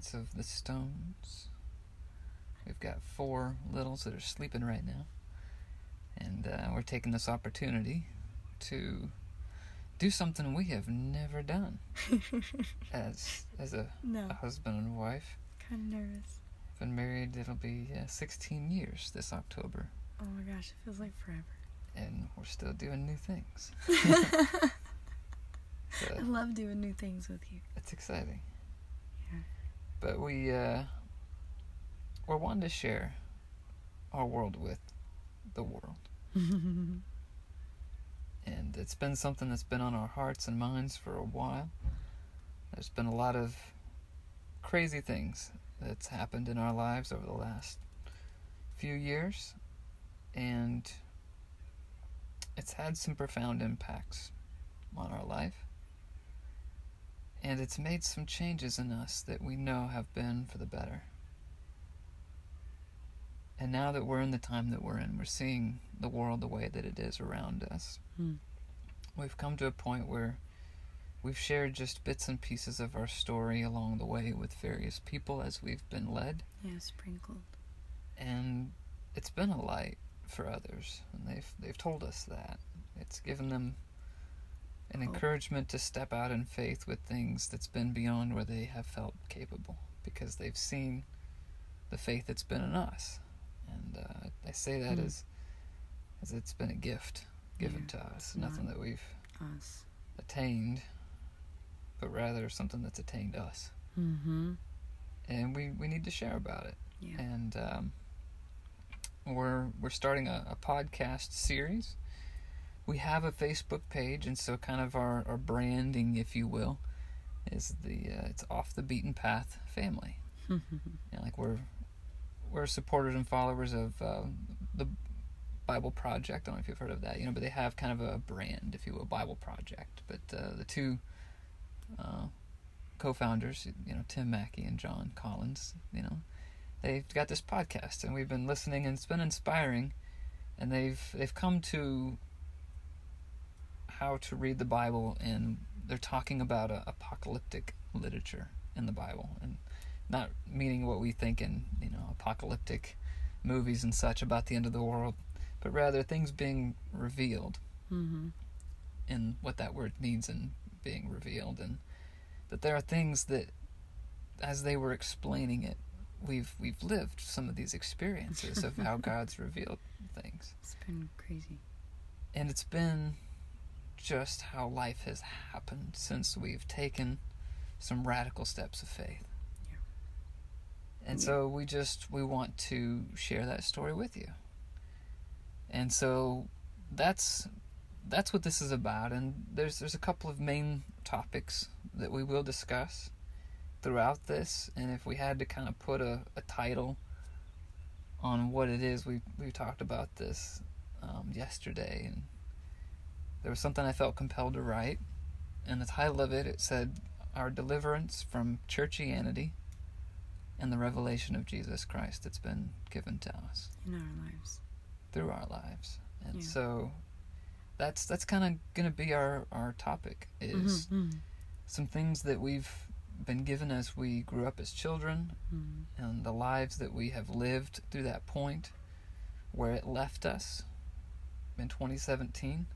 the parents of the Stones. We've got four littles that are sleeping right now. And uh, we're taking this opportunity to do something we have never done as as a, No, a husband and wife. kind of nervous. Been married, it'll be uh, 16 years this October. Oh my gosh, it feels like forever. And we're still doing new things. I love doing new things with you. it's exciting. But we, uh, we're wanting to share our world with the world. and it's been something that's been on our hearts and minds for a while. There's been a lot of crazy things that's happened in our lives over the last few years, and it's had some profound impacts on our life. And it's made some changes in us that we know have been for the better. And now that we're in the time that we're in, we're seeing the world the way that it is around us. Hmm. We've come to a point where we've shared just bits and pieces of our story along the way with various people as we've been led, yeah, sprinkled. and it's been a light for others, and they've they've told us that. It's given them an encouragement to step out in faith with things that's been beyond where they have felt capable because they've seen the faith that's been in us. And uh, I say that Hmm. as as it's been a gift given Yeah, to us, nothing not- that we've Us. attained, but rather something that's attained us. Mm-hmm. And we, we need to share about it. Yeah. And um, we're we're starting a, a podcast series. We have a Facebook page, and so kind of our, our branding, if you will, is the uh, it's off the beaten path family. You know, like we're we're supporters and followers of uh, the Bible Project. I don't know if you've heard of that, you know, but they have kind of a brand, if you will, Bible Project. But uh, the two uh, co-founders, you know, Tim Mackie and Jon Collins, you know, they've got this podcast, and we've been listening, and it's been inspiring. And they've they've come to how to read the Bible, and they're talking about uh, apocalyptic literature in the Bible, and not meaning what we think in you know apocalyptic movies and such about the end of the world, but rather things being revealed mm-hmm. in what that word means in being revealed, and that there are things that, as they were explaining it, we've we've lived some of these experiences of how God's revealed things, It's been crazy. and it's been just how life has happened since we've taken some radical steps of faith. And so we just we want to share that story with you. And so that's that's what this is about and there's there's a couple of main topics that we will discuss throughout this and if we had to kind of put a, a title on what it is we we talked about this um, yesterday and there was something I felt compelled to write and the title of it it said our deliverance from churchianity and the revelation of Jesus Christ that's been given to us In our lives. through our lives. And Yeah. so that's that's kind of going to be our our topic is Mhm, some things that we've been given as we grew up as children mhm, and the lives that we have lived through that point where it left us in 2017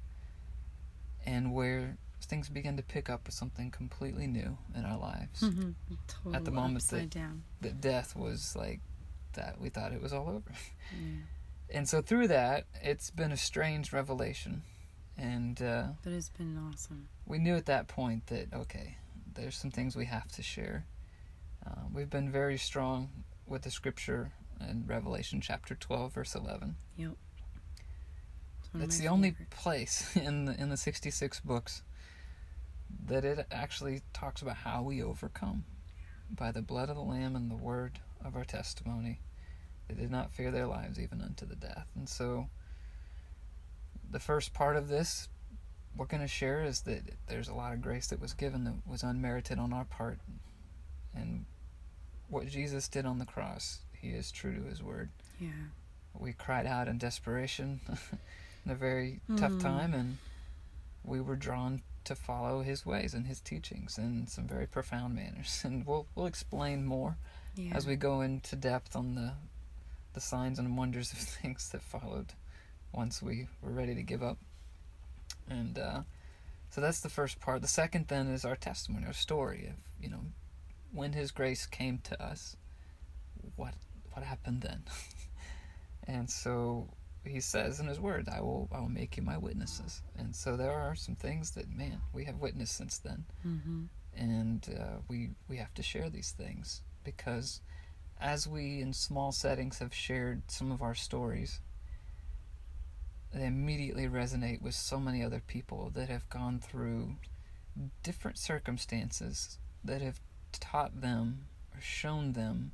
and where things began to pick up with something completely new in our lives. mhm. Total At the moment that- down. That death was like that we thought it was all over. Yeah. And so through that, it's been a strange revelation. And uh, But it's been awesome. we knew at that point that, okay, there's some things we have to share. Uh, we've been very strong with the scripture in Revelation chapter 12, verse 11. Yep. It's one of It's my the only favorites. place in the, in the 66 books that it actually talks about how we overcome by the blood of the Lamb and the word of our testimony. They did not fear their lives even unto the death. And so the first part of this we're going to share is that there's a lot of grace that was given that was unmerited on our part. And what Jesus did on the cross, he is true to his word. Yeah. We cried out in desperation a very tough Mm. time, and we were drawn to follow his ways and his teachings in some very profound manners. And we'll, we'll explain more Yeah. as we go into depth on the the signs and wonders of things that followed once we were ready to give up. And uh, so that's the first part. The second then is our testimony, our story of you know when His grace came to us. What what happened then? and so He says in His Word, "I will I will make you my witnesses." And so there are some things that man we have witnessed since then Mm-hmm. and uh, we we have to share these things because as we in small settings have shared some of our stories they immediately resonate with so many other people that have gone through different circumstances that have taught them or shown them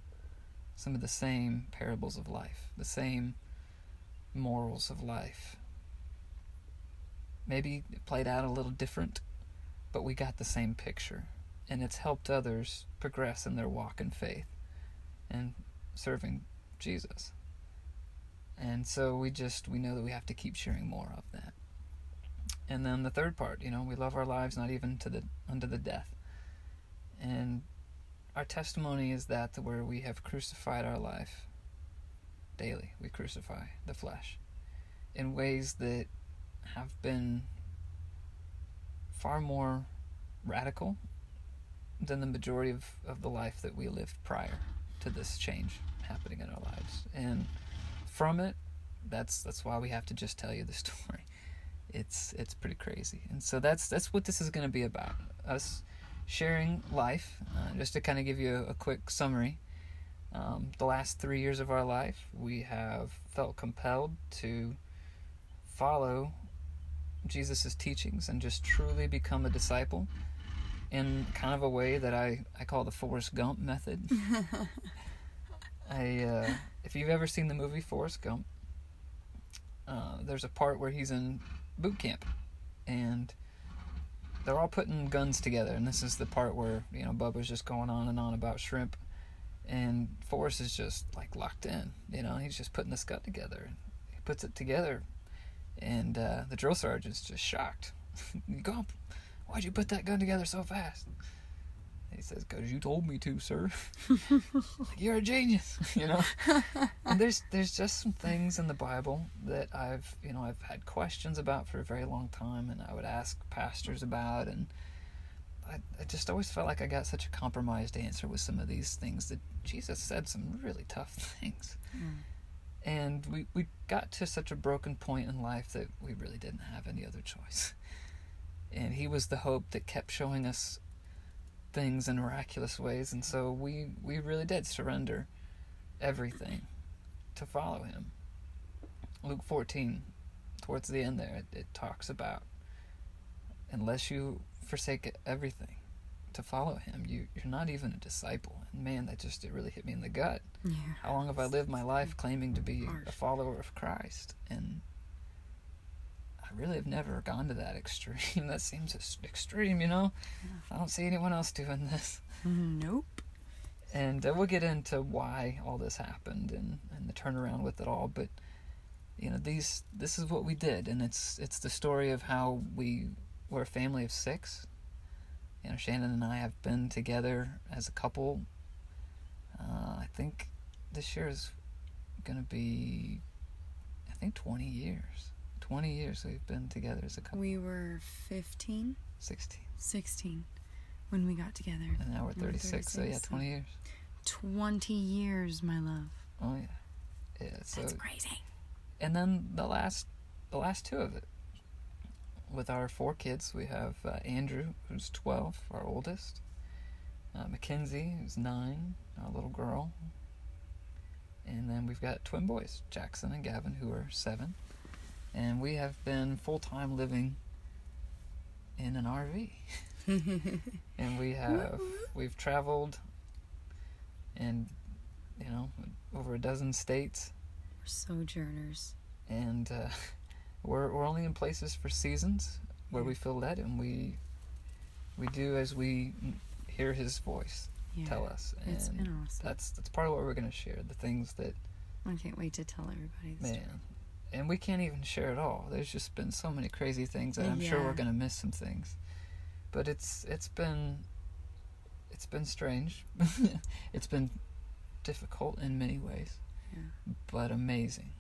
some of the same parables of life the same morals of life maybe it played out a little different but we got the same picture and it's helped others progress in their walk in faith and serving Jesus. And so we just we know that we have to keep sharing more of that. And then the third part, you know, we love our lives not even to the unto the death. And our testimony is that where we have crucified our life daily, we crucify the flesh in ways that have been far more radical than the majority of, of the life that we lived prior to this change happening in our lives. And from it, that's that's why we have to just tell you the story. It's it's pretty crazy. And so that's that's what this is going to be about. Us sharing life. Uh, just to kind of give you a, a quick summary. Um, the last three years of our life, we have felt compelled to follow Jesus' teachings and just truly become a disciple in kind of a way that I, I call the Forrest Gump method. I uh, if you've ever seen the movie Forrest Gump, uh, there's a part where he's in boot camp, and they're all putting guns together, and this is the part where you know Bubba's just going on and on about shrimp, and Forrest is just like locked in, you know, he's just putting this gun together. He puts it together, and uh, the drill sergeant's just shocked. Gump, why'd you put that gun together so fast? He says, "Cause you told me to, sir." You're a genius, you know. and there's there's just some things in the Bible that I've you know I've had questions about for a very long time, and I would ask pastors about, and I, I just always felt like I got such a compromised answer with some of these things that Jesus said some really tough things, Mm. and we we got to such a broken point in life that we really didn't have any other choice, and He was the hope that kept showing us things in miraculous ways. And so we we really did surrender everything to follow him. Luke 14 towards the end there it, it talks about unless you forsake everything to follow him you you're not even a disciple and man that just it really hit me in the gut Yeah. how long have i lived my life claiming to be a follower of christ and I really have never gone to that extreme. That seems ex- extreme, you know? Yeah. I don't see anyone else doing this. Nope. And uh, we'll get into why all this happened and, and the turnaround with it all. But you know, these this is what we did, and it's it's the story of how we were a family of six. You know, Shannon and I have been together as a couple. Uh, I think this year is gonna be, I think, twenty years. Twenty years we've been together as a couple. We were 15, Sixteen, 16 when we got together. and now we're We're thirty-six. So yeah, 36, so- twenty years. 20 years, my love. Oh yeah, yeah. So That's crazy. and then the last the last two of it with our four kids we have uh, andrew who's 12 our oldest uh, mackenzie who's 9 our little girl. And then we've got twin boys jackson and gavin who are 7 and we have been full-time living in an rv and we have we've traveled and you know over a dozen states. We're sojourners. and uh, we're we're only in places for seasons. where we feel led, and we we do as we hear His voice Yeah. tell us. And It's been awesome. that's that's part of what we're going to share. The things that I can't wait to tell everybody this. man, and we can't even share it all. There's just been so many crazy things that uh, I'm sure we're going to miss some things. But it's it's been it's been strange. it's been difficult in many ways, Yeah. but amazing.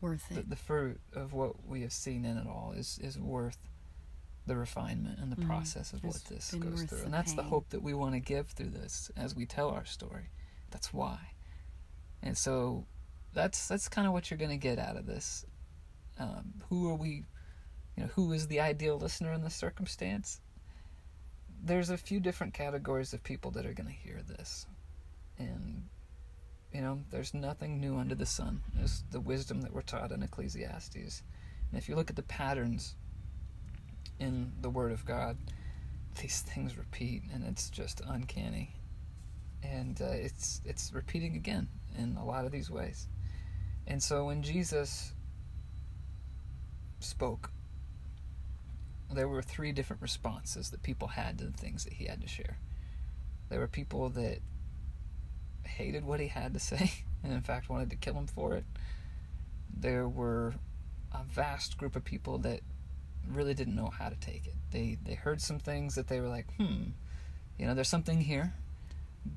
Worth The, it. the fruit of what we have seen in it all is is worth the refinement and the Mhm. process of what this goes through. And that's the hope that we want to give through this as we tell our story. That's why. And so that's that's kind of what you're going to get out of this. Um, who are we? You know, who is the ideal listener in this circumstance? There's a few different categories of people that are going to hear this, and you know, there's nothing new under the sun. There's the wisdom that we're taught in Ecclesiastes, and if you look at the patterns in the Word of God, these things repeat, and it's just uncanny. And uh, it's it's repeating again in a lot of these ways. And so when Jesus spoke, there were three different responses that people had to the things that he had to share. There were people that hated what he had to say, and in fact wanted to kill him for it. There were a vast group of people that really didn't know how to take it. They they heard some things that they were like, hmm, you know, there's something here,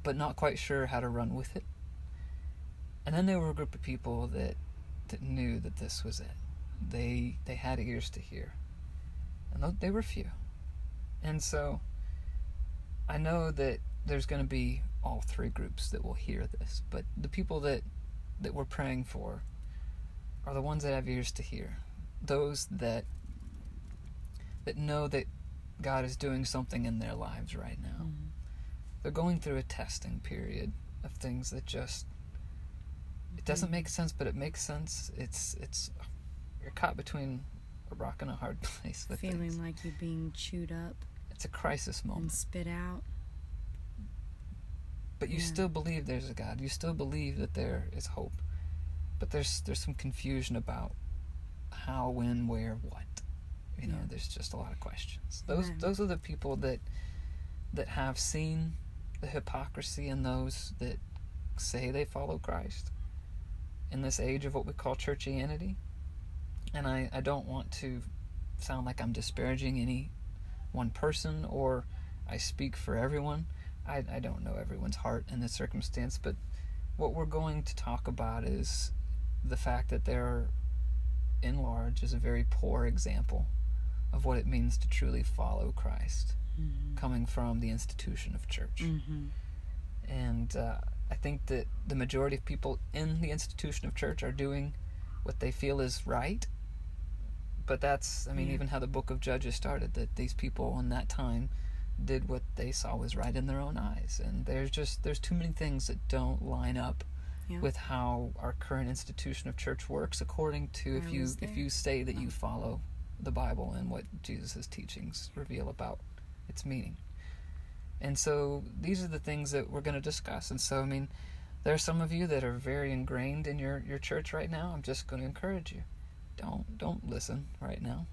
but not quite sure how to run with it. And then there were a group of people that that knew that this was it. They they had ears to hear, and they were few. And so, I know that there's going to be all three groups that will hear this, but the people that that we're praying for are the ones that have ears to hear, those that that know that God is doing something in their lives right now. Mhm. They're going through a testing period of things that just it doesn't Mhm. make sense, but it makes sense. It's it's you're caught between a rock and a hard place with Feeling things. like you're being chewed up It's a crisis and moment, spit out. But you Yeah. still believe there's a God. You still believe that there is hope, but there's there's some confusion about how, when, where, what. You know, Yeah. there's just a lot of questions. Those Amen. those are the people that that have seen the hypocrisy in those that say they follow Christ in this age of what we call churchianity. And I, I don't want to sound like I'm disparaging any one person or I speak for everyone. I, I don't know everyone's heart in this circumstance, but what we're going to talk about is the fact that there, in large, is a very poor example of what it means to truly follow Christ Mm-hmm. coming from the institution of church. Mm-hmm. And uh, I think that the majority of people in the institution of church are doing what they feel is right. But that's, I mean, Yeah. even how the book of Judges started, that these people in that time did what they saw was right in their own eyes. And there's just, there's too many things that don't line up Yeah. with how our current institution of church works according to if I you if you say that you Oh. follow the Bible and what Jesus' teachings reveal about its meaning. And so these are the things that we're going to discuss. And so I mean, there are some of you that are very ingrained in your your church right now. I'm just going to encourage you. Don't don't listen right now.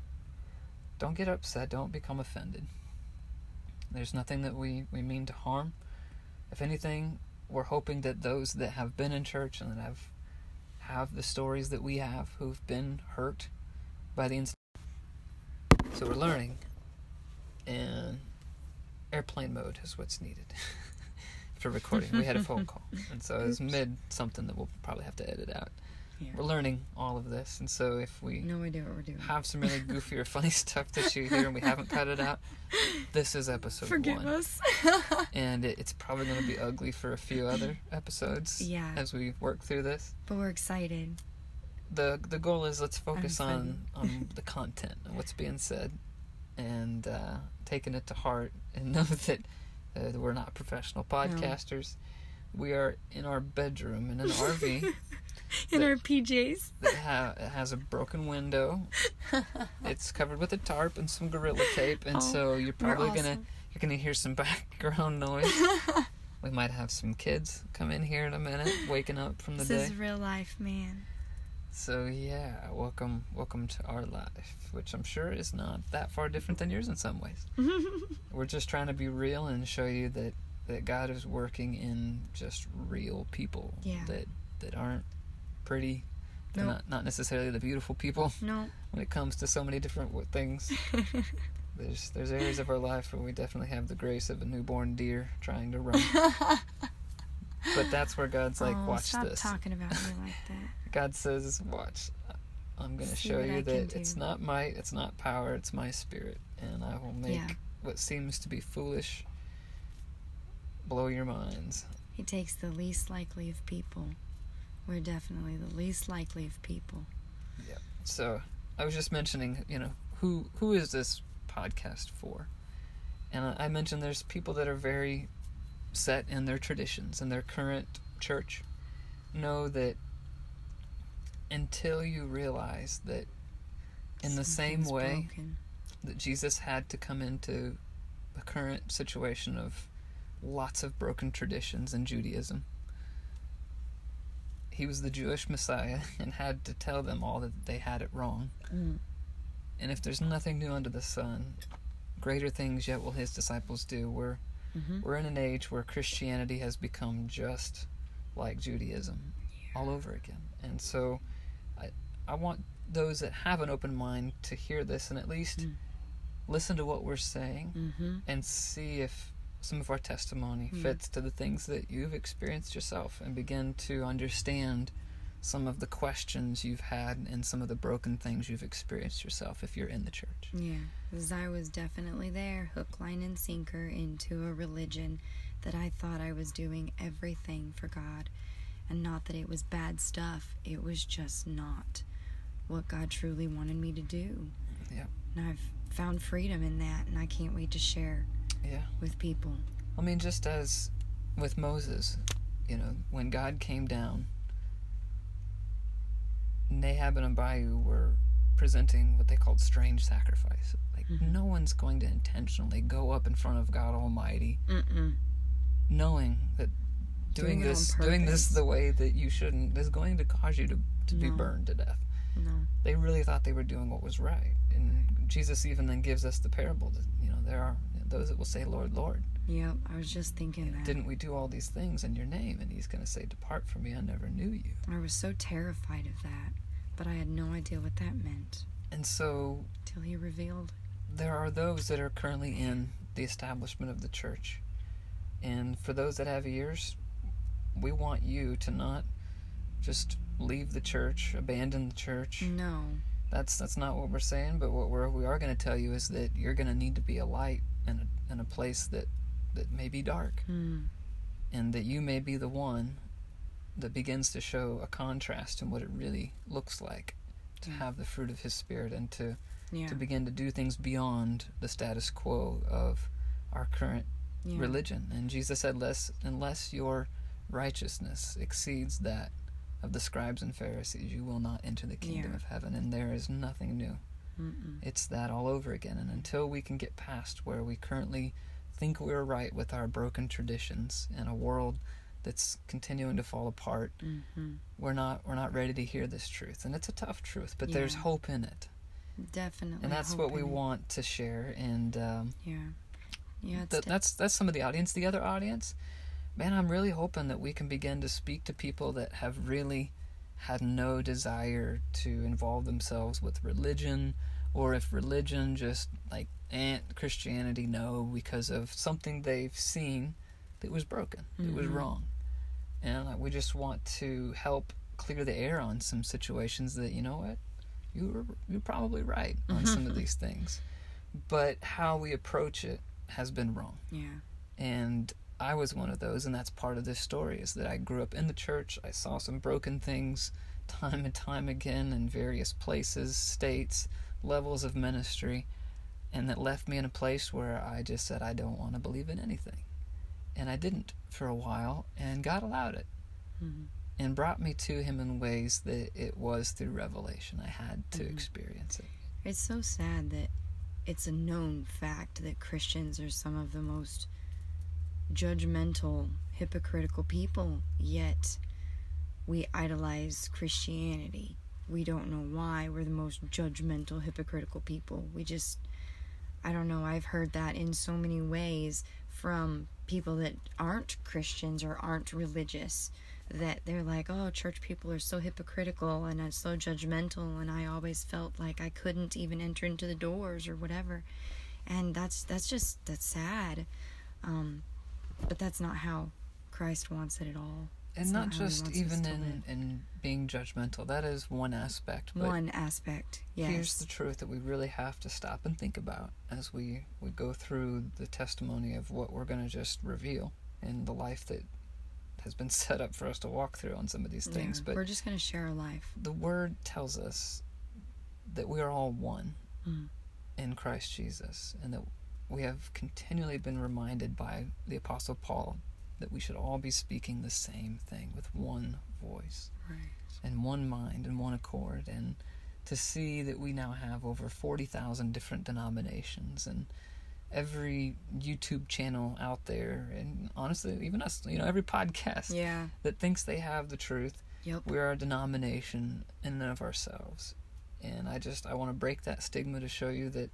Don't get upset. Don't become offended. There's nothing that we we mean to harm. If anything, we're hoping that those that have been in church and that have have the stories that we have who've been hurt by the inst- so we're learning and airplane mode is what's needed for recording we had a phone call and so it's Oops. mid something that we'll probably have to edit out Yeah. we're learning all of this and so if we No idea what we're doing. have some really goofy or funny stuff to shoot here, and we haven't cut it out this is episode Forgive one us. and it, it's probably going to be ugly for a few other episodes Yeah. as we work through this but we're excited. the the goal is let's focus on on the content and what's being said and uh, taking it to heart and know that uh, we're not professional podcasters we are in our bedroom in an rv In our PJs. that ha- has a broken window it's covered with a tarp and some gorilla tape and Oh, so you're probably gonna you're gonna hear some background noise we might have some kids come in here in a minute waking up from the this day is real life, man. So yeah, welcome welcome to our life, which I'm sure is not that far different than yours in some ways. We're just trying to be real and show you that that God is working in just real people Yeah. that that aren't pretty. They're Nope. not not necessarily the beautiful people no. when it comes to so many different things. There's there's areas of our life where we definitely have the grace of a newborn deer trying to run. but that's where God's like, oh, watch stop this. talking about me like that. God says, "Watch. I'm going to show you I that it's not might, it's not power, it's my spirit, and I will make Yeah. what seems to be foolish blow your minds." He takes the least likely of people. We're definitely the least likely of people. Yeah. So, I was just mentioning, you know, who who is this podcast for? And I mentioned there's people that are very set in their traditions and their current church know that until you realize that in the same way broken. that Jesus had to come into the current situation of lots of broken traditions in Judaism. He was the Jewish Messiah and had to tell them all that they had it wrong. Mm. And if there's nothing new under the sun, greater things yet will his disciples do. We're Mhm. we're in an age where Christianity has become just like Judaism all over again. And so I I want those that have an open mind to hear this and at least Mm. listen to what we're saying Mm-hmm. and see if some of our testimony Mm. fits to the things that you've experienced yourself and begin to understand some of the questions you've had and some of the broken things you've experienced yourself if you're in the church. Yeah, because I was definitely there, hook, line, and sinker, into a religion that I thought I was doing everything for God. And not that it was bad stuff, it was just not what God truly wanted me to do. Yeah. And I've found freedom in that, and I can't wait to share Yeah. with people. I mean, just as with Moses, you know, when God came down, Nadab and Abihu were presenting what they called strange sacrifice. Like, Mhm. no one's going to intentionally go up in front of God Almighty Mm-mm. knowing that doing, Doing this doing this the way that you shouldn't is going to cause you to, to be burned to death. No. They really thought they were doing what was right. And Jesus even then gives us the parable that, you know, there are those that will say, Lord, Lord. Yep, I was just thinking that. Didn't we do all these things in your name? And he's going to say, Depart from me, I never knew you. I was so terrified of that, but I had no idea what that meant And so till he revealed. there are those that are currently in the establishment of the church. And for those that have ears, we want you to not just leave the church, abandon the church. No. That's that's not what we're saying, but what we're we are going to tell you is that you're going to need to be a light in a, in a place that that may be dark. Hmm. and that you may be the one that begins to show a contrast in what it really looks like to Yeah. have the fruit of his spirit and to, Yeah. to begin to do things beyond the status quo of our current yeah. religion and jesus said less unless your righteousness exceeds that of the scribes and pharisees you will not enter the kingdom Yeah. of heaven and there is nothing new Mm-mm. it's that all over again. And until we can get past where we currently think we're right with our broken traditions in a world that's continuing to fall apart, Mm-hmm. we're not we're not ready to hear this truth. And it's a tough truth, but there's hope in it. Definitely. And that's what we want to share. And um, Yeah. Yeah. Th- that's that's some of the audience. The other audience, man, I'm really hoping that we can begin to speak to people that have really had no desire to involve themselves with religion, or if religion just like and Christianity, no, because of something they've seen that was broken, that was Mhm. wrong, and uh, we just want to help clear the air on some situations that you know what you were you're probably right on some of these things, but how we approach it has been wrong. yeah. And I was one of those, and that's part of this story is that I grew up in the church. I saw some broken things time and time again in various places, states, levels of ministry, and that left me in a place where I just said, I don't want to believe in anything. And I didn't for a while, and God allowed it Mhm. and brought me to Him in ways that it was through revelation. I had to Mhm. experience it. It's so sad that it's a known fact that Christians are some of the most judgmental, hypocritical people, yet we idolize Christianity. we don't know why we're the most judgmental, hypocritical people. We just, I don't know, I've heard that in so many ways from people that aren't Christians or aren't religious that they're like, oh, church people are so hypocritical and it's so judgmental, and I always felt like I couldn't even enter into the doors or whatever, and that's that's just that's sad, um, but that's not how Christ wants it at all. and not not just even in in being judgmental. That is one aspect. But One aspect, yes. here's the truth that we really have to stop and think about as we we go through the testimony of what we're going to just reveal in the life that has been set up for us to walk through on some of these things. Yeah, But we're just gonna share our life. the word tells us that we are all one Mm. in Christ Jesus, and that we have continually been reminded by the Apostle Paul that we should all be speaking the same thing with one voice Right. and one mind and one accord, and to see that we now have over 40,000 different denominations and every YouTube channel out there, and honestly, even us, you know, every podcast Yeah. that thinks they have the truth Yep. we are a denomination in and of ourselves and i just i want to break that stigma to show you that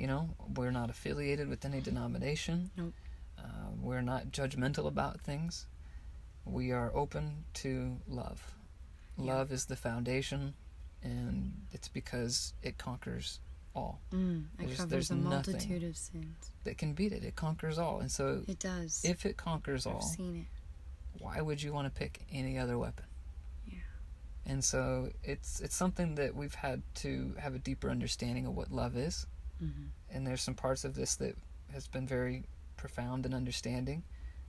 you know we're not affiliated with any denomination Nope. uh, we're not judgmental about things we are open to love Yeah. love is the foundation and it's because it conquers all Mm, it There's- covers there's a nothing. multitude of sins. that can beat it it conquers all and so It does. if it conquers I've all seen it. why would you want to pick any other weapon? Yeah. And so it's it's something that we've had to have a deeper understanding of what love is. Hmm And there's some parts of this that has been very profound and understanding.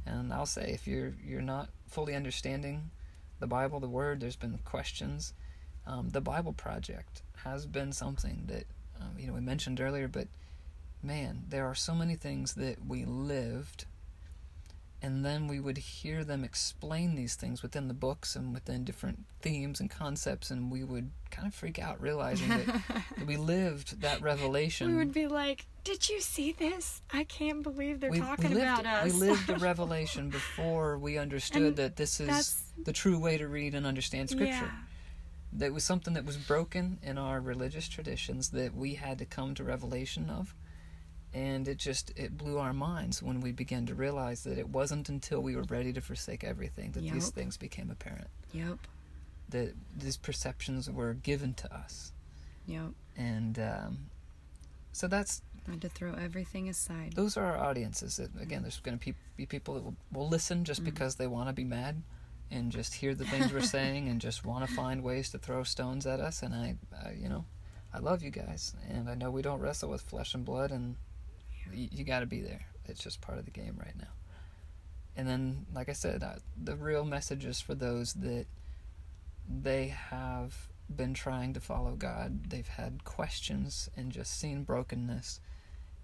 And I'll say if you're you're not fully understanding the Bible, the Word, there's been questions. Um, the Bible Project has been something that um, you know we mentioned earlier, but man, there are so many things that we lived, and then we would hear them explain these things within the books and within different themes and concepts, and we would kind of freak out realizing that, we lived that revelation. we would be like, "Did you see this? I can't believe they're we, talking we lived, about us." We lived the revelation before we understood And that this is the true way to read and understand Scripture. Yeah. That was something that was broken in our religious traditions that we had to come to revelation of. And it just it blew our minds when we began to realize that it wasn't until we were ready to forsake everything that these things became apparent. Yep. That these perceptions were given to us. Yep. And um, so that's I had to throw everything aside. those are our audiences. That, again, there's going to be people that will, will listen just Mhm. because they want to be mad and just hear the things we're saying and just want to find ways to throw stones at us. And I, I, you know, I love you guys, and I know we don't wrestle with flesh and blood, and y- you got to be there. It's just part of the game right now. And then, like I said, uh, the real message is for those that they have been trying to follow God. They've had questions and just seen brokenness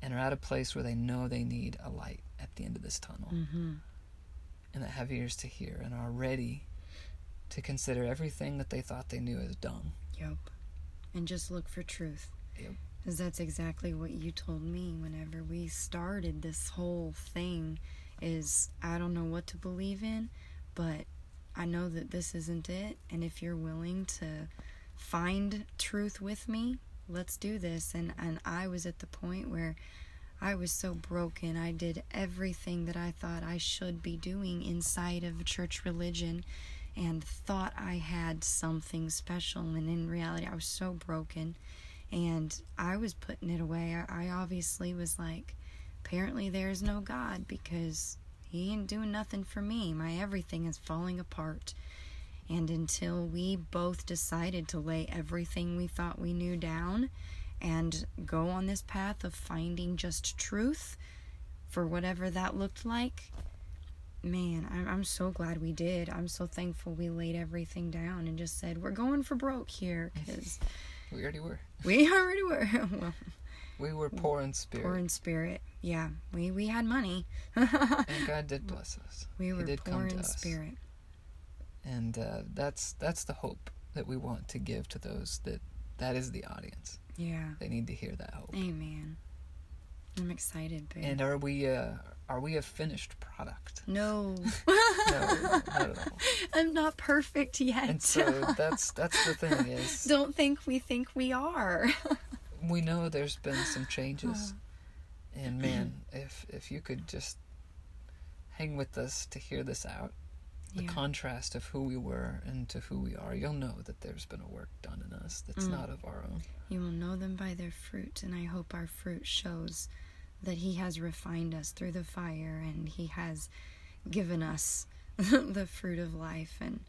and are at a place where they know they need a light at the end of this tunnel Mm-hmm. and that have ears to hear and are ready to consider everything that they thought they knew as dung. Yep. And just look for truth. Yep. That's exactly what you told me whenever we started this whole thing is I don't know what to believe in, but I know that this isn't it. And if you're willing to find truth with me, let's do this. And, and I was at the point where I was so broken. I did everything that I thought I should be doing inside of church religion and thought I had something special. And in reality, I was so broken and I was putting it away. I, I obviously was like, apparently there's no God because He ain't doing nothing for me. My everything is falling apart. And until we both decided to lay everything we thought we knew down and go on this path of finding just truth for whatever that looked like, man, I'm, I'm so glad we did. I'm so thankful we laid everything down and just said, we're going for broke here because We already were. we already were. well, We were poor in spirit. poor in spirit. Yeah, we, we had money. and God did bless us. we were did poor come to in us. spirit. And uh, that's that's the hope that we want to give to those that that is the audience. Yeah. They need to hear that hope. Amen. I'm excited, babe. And are we uh, are we a finished product? No. No, not at all. I'm not perfect yet. And so that's that's the thing is Don't think we think we are. we know there's been some changes, and man, if if you could just hang with us to hear this out, the Yeah. contrast of who we were and to who we are, you'll know that there's been a work done in us that's Mm. not of our own. You will know them by their fruit, and I hope our fruit shows that He has refined us through the fire and He has given us the fruit of life and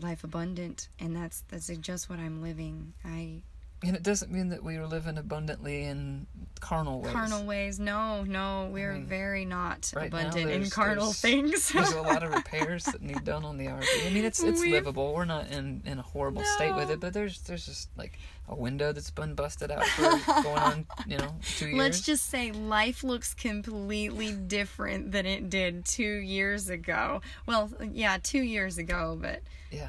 life abundant. And that's that's just what I'm living. I And it doesn't mean that we are living abundantly in carnal ways. carnal ways. No, no, we're mean, very not right abundant in carnal there's- things. There's a lot of repairs that need done on the RV. I mean, it's it's We've- livable. We're not in, in a horrible state with it, but there's there's just like a window that's been busted out for going on, you know, two years. Let's just say life looks completely different than it did two years ago. Well, yeah, two years ago, but yeah.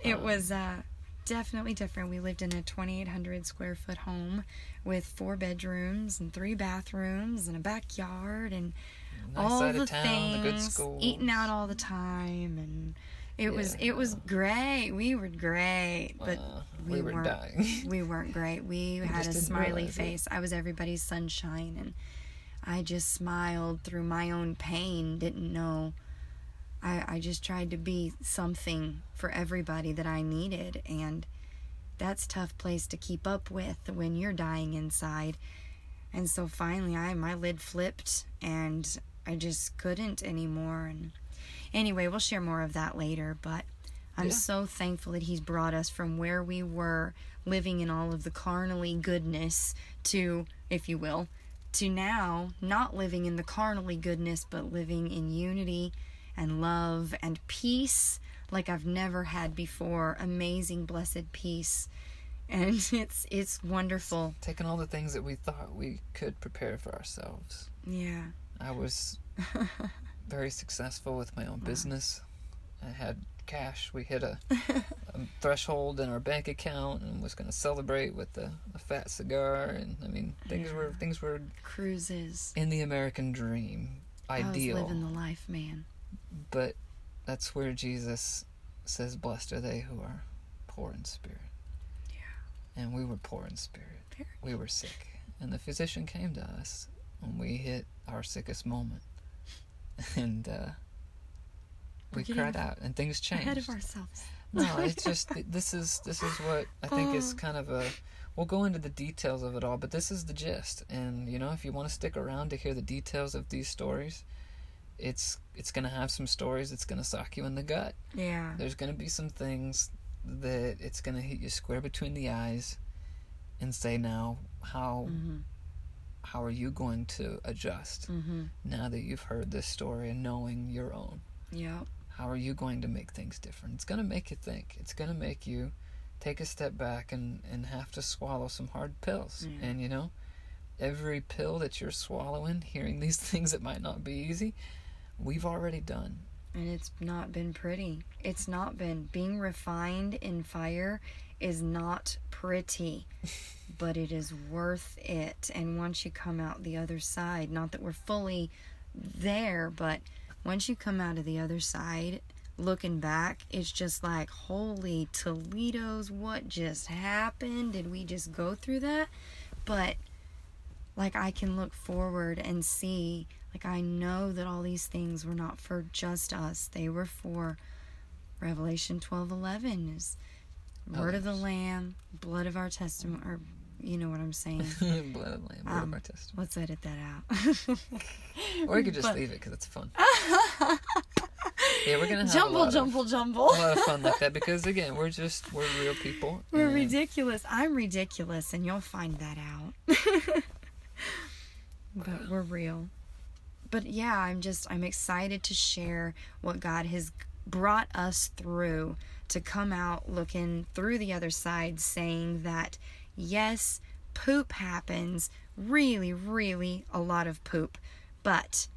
it Uh, was uh, definitely different. We lived in a 2,800 square foot home with four bedrooms and three bathrooms and a backyard and nice all the town, things. school. Eating out all the time, and it was it was great. We were great, but Uh, we we, were weren't- dying. we weren't great. We had a smiley realize it. face. I was everybody's sunshine, and I just smiled through my own pain. Didn't know. I I just tried to be something for everybody that I needed, and that's a tough place to keep up with when you're dying inside. And so finally, I my lid flipped, and I just couldn't anymore. And anyway, we'll share more of that later. But I'm Yeah. so thankful that He's brought us from where we were living in all of the carnally goodness to, if you will, to now not living in the carnally goodness, but living in unity and love and peace like I've never had before. Amazing, blessed peace. And it's it's wonderful. Taking all the things that we thought we could prepare for ourselves. Yeah. I was very successful with my own business. I had cash. We hit a, a threshold in our bank account and was going to celebrate with a, a fat cigar. And I mean, things were things were Cruises. in the American dream, ideal. I was living the life, man. But that's where Jesus says, "Blessed are they who are poor in spirit." Yeah. And we were poor in spirit. Very. We were sick, and the physician came to us when we hit our sickest moment, and uh, we cried out, and things changed. Ahead of ourselves. No, it's just this is this is what I think is Oh. kind of a. We'll go into the details of it all, but this is the gist. And you know, if you want to stick around to hear the details of these stories, it's it's gonna have some stories that's gonna sock you in the gut. Yeah. There's gonna be some things that it's gonna hit you square between the eyes, and say, now how Mhm. how are you going to adjust Mhm. now that you've heard this story and knowing your own? yeah How are you going to make things different? It's going to make you think. It's going to make you take a step back and, and have to swallow some hard pills. Yeah. And, you know, every pill that you're swallowing, hearing these things that might not be easy, we've already done. And it's not been pretty. It's not been. Being refined in fire is not pretty, but it is worth it. And once you come out the other side, not that we're fully there, but once you come out of the other side, looking back, it's just like, holy Toledo's, what just happened? Did we just go through that? But like I can look forward and see like I know that all these things were not for just us. They were for Revelation 12:11 is word of the lamb, blood of our testament or you know what I'm saying. Blood of the Lamb, of Um, our testament. Let's edit that out. Or you could just but- leave it because it's fun. yeah, we're to have a jumble, lot, jumble, of, jumble. a lot of fun like that because, again, we're just, we're real people. We're and- ridiculous. I'm ridiculous, and you'll find that out. but we're real. But yeah, I'm just, I'm excited to share what God has brought us through to come out looking through the other side saying that, yes, poop happens. Really, really a lot of poop. But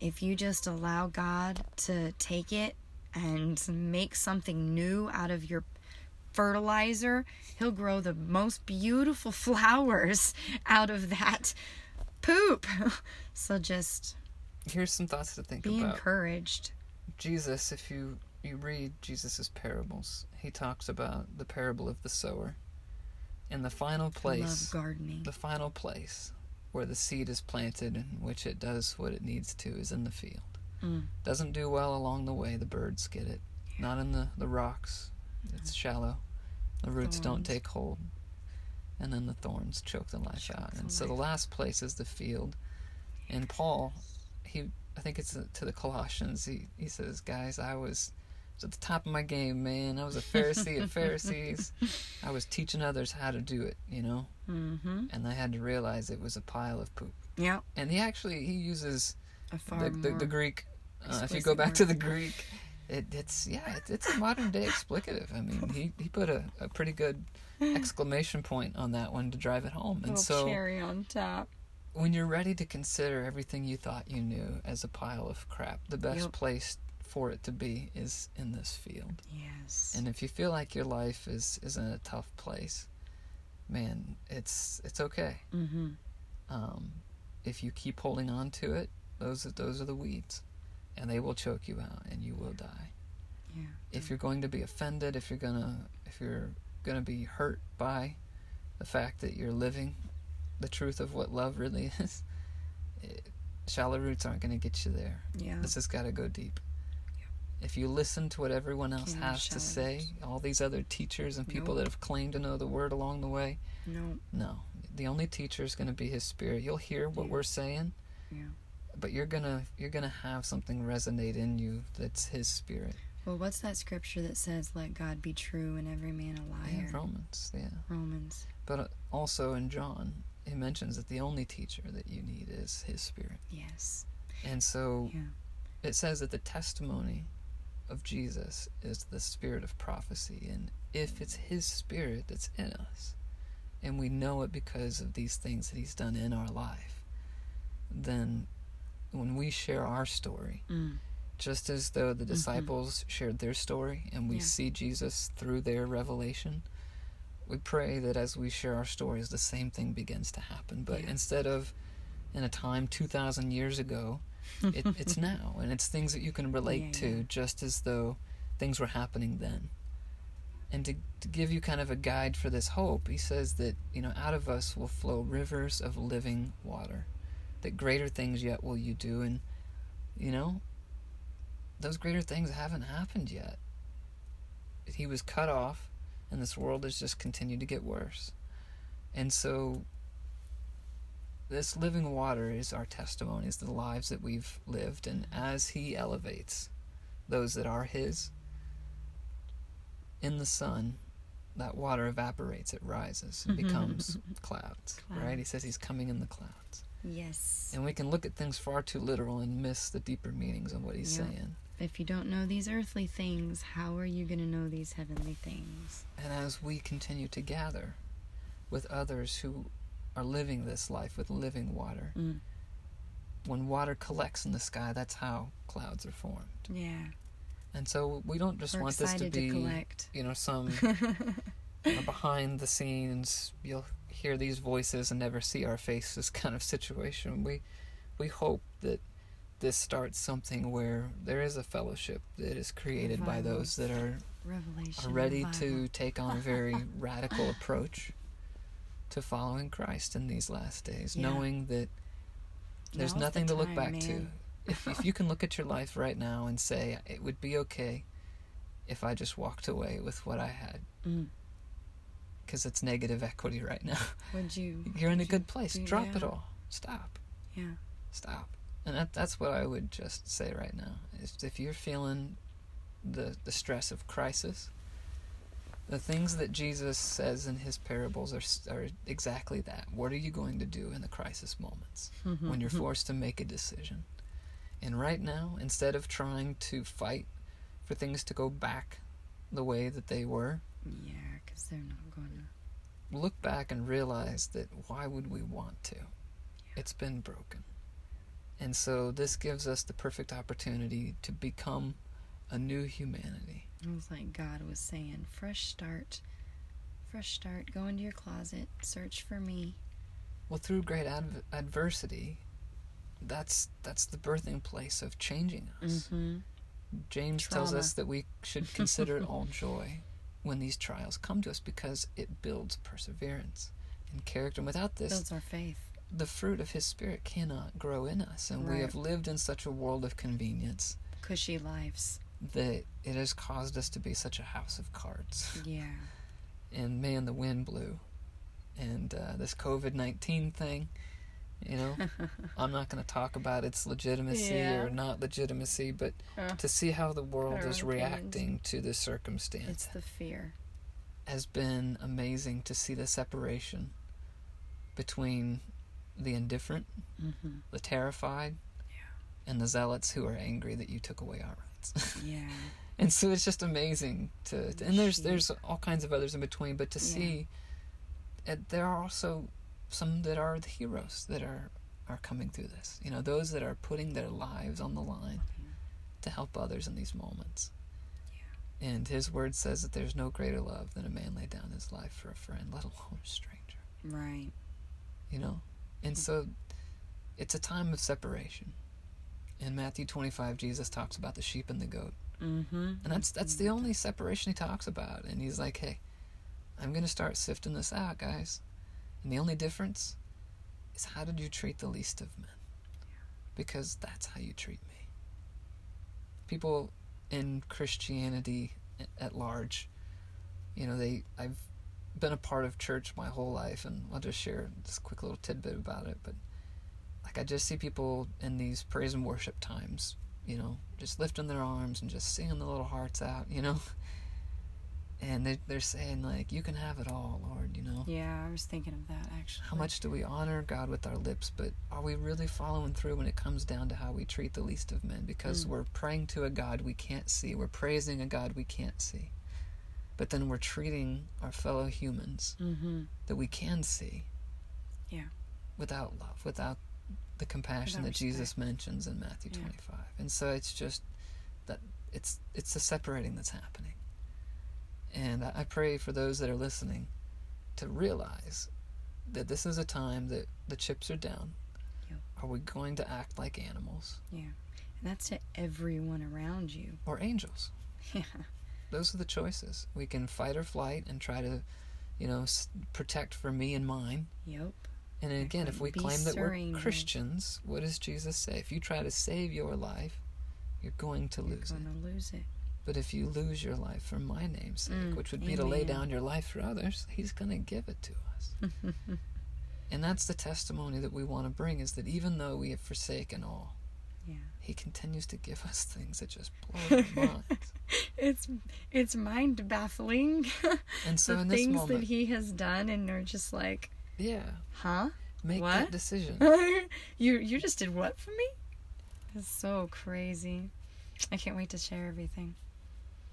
if you just allow God to take it and make something new out of your fertilizer, he'll grow the most beautiful flowers out of that poop. so just here's some thoughts to think Be about. encouraged. Jesus, if you you read Jesus's parables, he talks about the parable of the sower. And the final place, gardening. the final place where the seed is planted and which it does what it needs to is in the field. Mm. Doesn't do well along the way, the birds get it. Not in the, the rocks. It's shallow. The roots don't take hold. And then the thorns choke the life Choke out. the And so the last place is the field. And Paul, he I think it's to the Colossians, he, he says, Guys, I was at the top of my game, man. I was a Pharisee of Pharisees. I was teaching others how to do it, you know? Mm-hmm. And I had to realize it was a pile of poop. Yeah. And he actually he uses A far the, the, the Greek. Uh, if you go back word. to the Greek, it, it's yeah, it, it's a modern day explicative. I mean, he, he put a, a pretty good exclamation point on that one to drive it home. And so cherry on top. When you're ready to consider everything you thought you knew as a pile of crap, the best Yep. place for it to be is in this field. Yes. And if you feel like your life is is in a tough place, man, it's it's okay. mm-hmm. Um, if you keep holding on to it, those are, those are the weeds, and they will choke you out, and you will die. Yeah. If you're going to be offended, if you're gonna if you're gonna be hurt by the fact that you're living the truth of what love really is, it, shallow roots aren't gonna get you there. Yeah. This has got to go deep. If you listen to what everyone else Can't has to say, roots. all these other teachers and people Nope. that have claimed to know the word along the way, No. no. The only teacher is going to be His Spirit. You'll hear what Yeah. we're saying, Yeah. but you're gonna you're gonna have something resonate in you that's His Spirit. Well, what's that scripture that says, "Let God be true and every man a Yeah, liar"? Romans, yeah. Romans. But uh, also in John, he mentions that the only teacher that you need is His Spirit. Yes. And so Yeah. it says that the testimony of Jesus is the spirit of prophecy. And if it's His Spirit that's in us, and we know it because of these things that He's done in our life, then when we share our story, Mm. just as though the disciples shared their story and we Yeah. see Jesus through their revelation, we pray that as we share our stories, the same thing begins to happen. But Yeah. instead of in a time 2,000 years ago, it, it's now. And it's things that you can relate Yeah, to just as though things were happening then. And to, to give you kind of a guide for this hope, he says that, you know, out of us will flow rivers of living water, that greater things yet will you do. And, you know, those greater things haven't happened yet. He was cut off, and this world has just continued to get worse. And so, this living water is our testimony, is the lives that we've lived. And as He elevates those that are His, in the sun, that water evaporates, it rises, and becomes clouds, right? He says He's coming in the clouds. Yes. And we can look at things far too literal and miss the deeper meanings of what He's Yeah. saying. If you don't know these earthly things, how are you going to know these heavenly things? And as we continue to gather with others who are living this life with living water, Mm. when water collects in the sky, that's how clouds are formed. Yeah. And so we don't just We're want this to to, be, collect. you know, some you know, behind the scenes, you'll hear these voices and never see our faces kind of situation. We we hope that this starts something where there is a fellowship that is created by those that are are ready revival. to take on a very radical approach to following Christ in these last days, Yeah. knowing that there's Now's the nothing to look back man. to. If, if you can look at your life right now and say, it would be okay if I just walked away with what I had, Mm. because it's negative equity right now. Would you? You're in a good place. Drop it all. Stop. Yeah. Stop. And that, that's what I would just say right now. Is if you're feeling the the stress of crisis, the things that Jesus says in his parables are are exactly that. What are you going to do in the crisis moments mm-hmm, when you're mm-hmm. forced to make a decision? And right now, instead of trying to fight for things to go back the way that they were, Yeah, because they're not going to. look back and realize that why would we want to? It's been broken. And so this gives us the perfect opportunity to become a new humanity. It was like God was saying, fresh start. Fresh start. Go into your closet. Search for me. Well, through great adv- adversity, that's that's the birthing place of changing us. Mm-hmm. James tells us that we should consider it all joy when these trials come to us because it builds perseverance and character. And without this, Builds our faith. The fruit of His Spirit cannot grow in us. And we have lived in such a world of convenience Cushy lives. that it has caused us to be such a house of cards. Yeah. And man, the wind blew. And uh, this COVID 19 thing, you know, I'm not going to talk about its legitimacy Yeah. or not legitimacy, but Uh, to see how the world is reacting to this circumstance it's the fear. has been amazing to see the separation between the indifferent, Mm-hmm. the terrified, and the zealots who are angry that you took away our rights. Yeah. and so it's just amazing to, to- and there's there's all kinds of others in between, but to Yeah. see uh, there are also some that are the heroes that are are coming through this. You know, those that are putting their lives on the line to help others in these moments. And his word says that there's no greater love than a man lay down his life for a friend, let alone a stranger. Right. You know? And so it's a time of separation. In Matthew 25, Jesus talks about the sheep and the goat. Mm-hmm. And that's that's the only separation he talks about. And he's like, hey, I'm going to start sifting this out, guys. And the only difference is how did you treat the least of men? Because that's how you treat me. People in Christianity at large, you know, they I've been a part of church my whole life, and I'll just share this quick little tidbit about it. But like, I just see people in these praise and worship times, you know, just lifting their arms and just singing the little hearts out, you know. And they they're saying like, "You can have it all, Lord," you know. Yeah, I was thinking of that actually. How much do we honor God with our lips, but are we really following through when it comes down to how we treat the least of men? Because Mm. we're praying to a God we can't see, we're praising a God we can't see, but then we're treating our fellow humans Mm-hmm. that we can see, Yeah. without love, without the compassion Without that Jesus mentions in Matthew Yeah. 25. And so it's just that it's it's the separating that's happening. And I I pray for those that are listening to realize that this is a time that the chips are down. Are we going to act like animals Yeah. And that's to everyone around you. or angels? Yeah. Those are the choices. We can fight or flight and try to, you know, s- protect for me and mine. Yep. And again, if we claim that we're. Christians, what does Jesus say? If you try to save your life, you're going to You're lose it. gonna lose it. But if you lose your life for my name's sake, Mm, which would be to lay down your life for others, he's going to give it to us. and that's the testimony that we want to bring is that even though we have forsaken all. He continues to give us things that just blow our minds. It's it's mind baffling And so the in this things moment, that he has done, and they're just like, yeah, huh? make What? that decision. you you just did what for me? It's so crazy. I can't wait to share everything.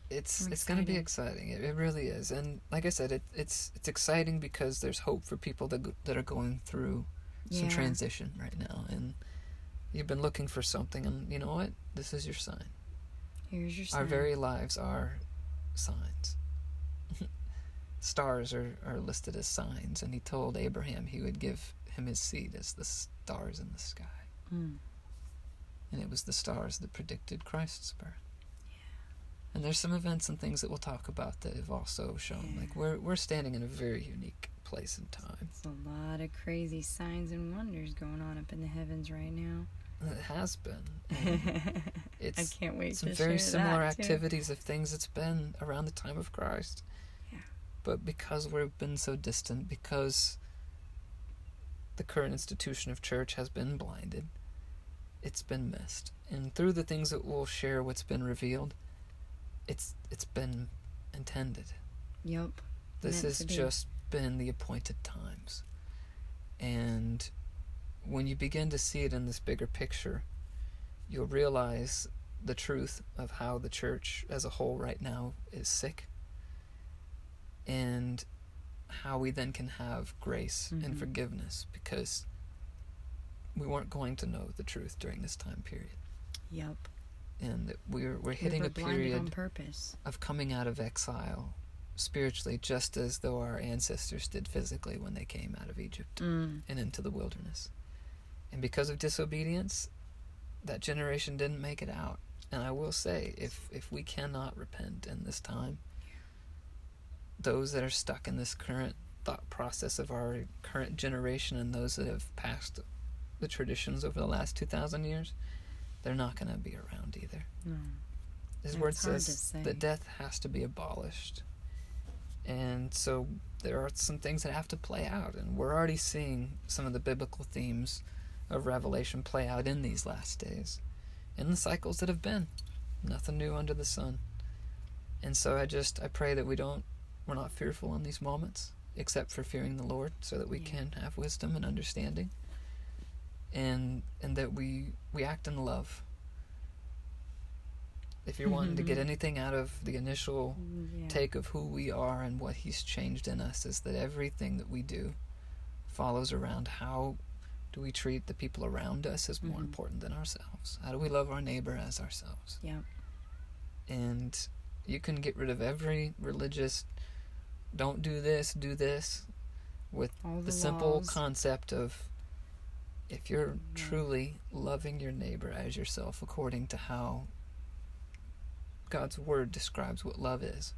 it's it's going to be exciting. It, it really is. And like I said, it, it's it's exciting because there's hope for people that go, that are going through some Yeah. transition right now, and you've been looking for something, and you know what? This is your sign. Here's your Our very lives are signs. Stars are, are listed as signs, and he told Abraham he would give him his seed as the stars in the sky. Mm. And it was the stars that predicted Christ's birth. And there's some events and things that we'll talk about that have also shown Yeah. like we're we're standing in a very unique place and time. It's a lot of crazy signs and wonders going on up in the heavens right now. It has been. It's I can't wait some to very similar that, too. activities of things that's been around the time of Christ. Yeah. But because we've been so distant, because the current institution of church has been blinded, it's been missed. And through the things that we'll share what's been revealed, it's it's been intended. Yep. This Meant has to just been the appointed times. And when you begin to see it in this bigger picture, you'll realize the truth of how the church as a whole right now is sick and how we then can have grace and Mhm. forgiveness because we weren't going to know the truth during this time period Yep. and that we're we're We hitting were a period on purpose. of coming out of exile spiritually just as though our ancestors did physically when they came out of Egypt Mm. and into the wilderness. And because of disobedience, that generation didn't make it out. And I will say, if if we cannot repent in this time, those that are stuck in this current thought process of our current generation and those that have passed the traditions over the last 2,000 years, they're not going to be around either. No. His That's word says say. that death has to be abolished. And so there are some things that have to play out. And we're already seeing some of the biblical themes of Revelation play out in these last days, in the cycles that have been. Nothing new under the sun. And so I just, I pray that we don't, we're not fearful in these moments, except for fearing the Lord, so that we Yeah. can have wisdom and understanding. And, and that we, we act in love. If you're wanting to get anything out of the initial Yeah. take of who we are and what he's changed in us is that everything that we do follows around how do we treat the people around us as more Mhm. important than ourselves how do we love our neighbor as ourselves Yep. and you can get rid of every religious don't do this do this with All the, the simple concept of if you're Yeah. truly loving your neighbor as yourself according to how God's word describes what love is,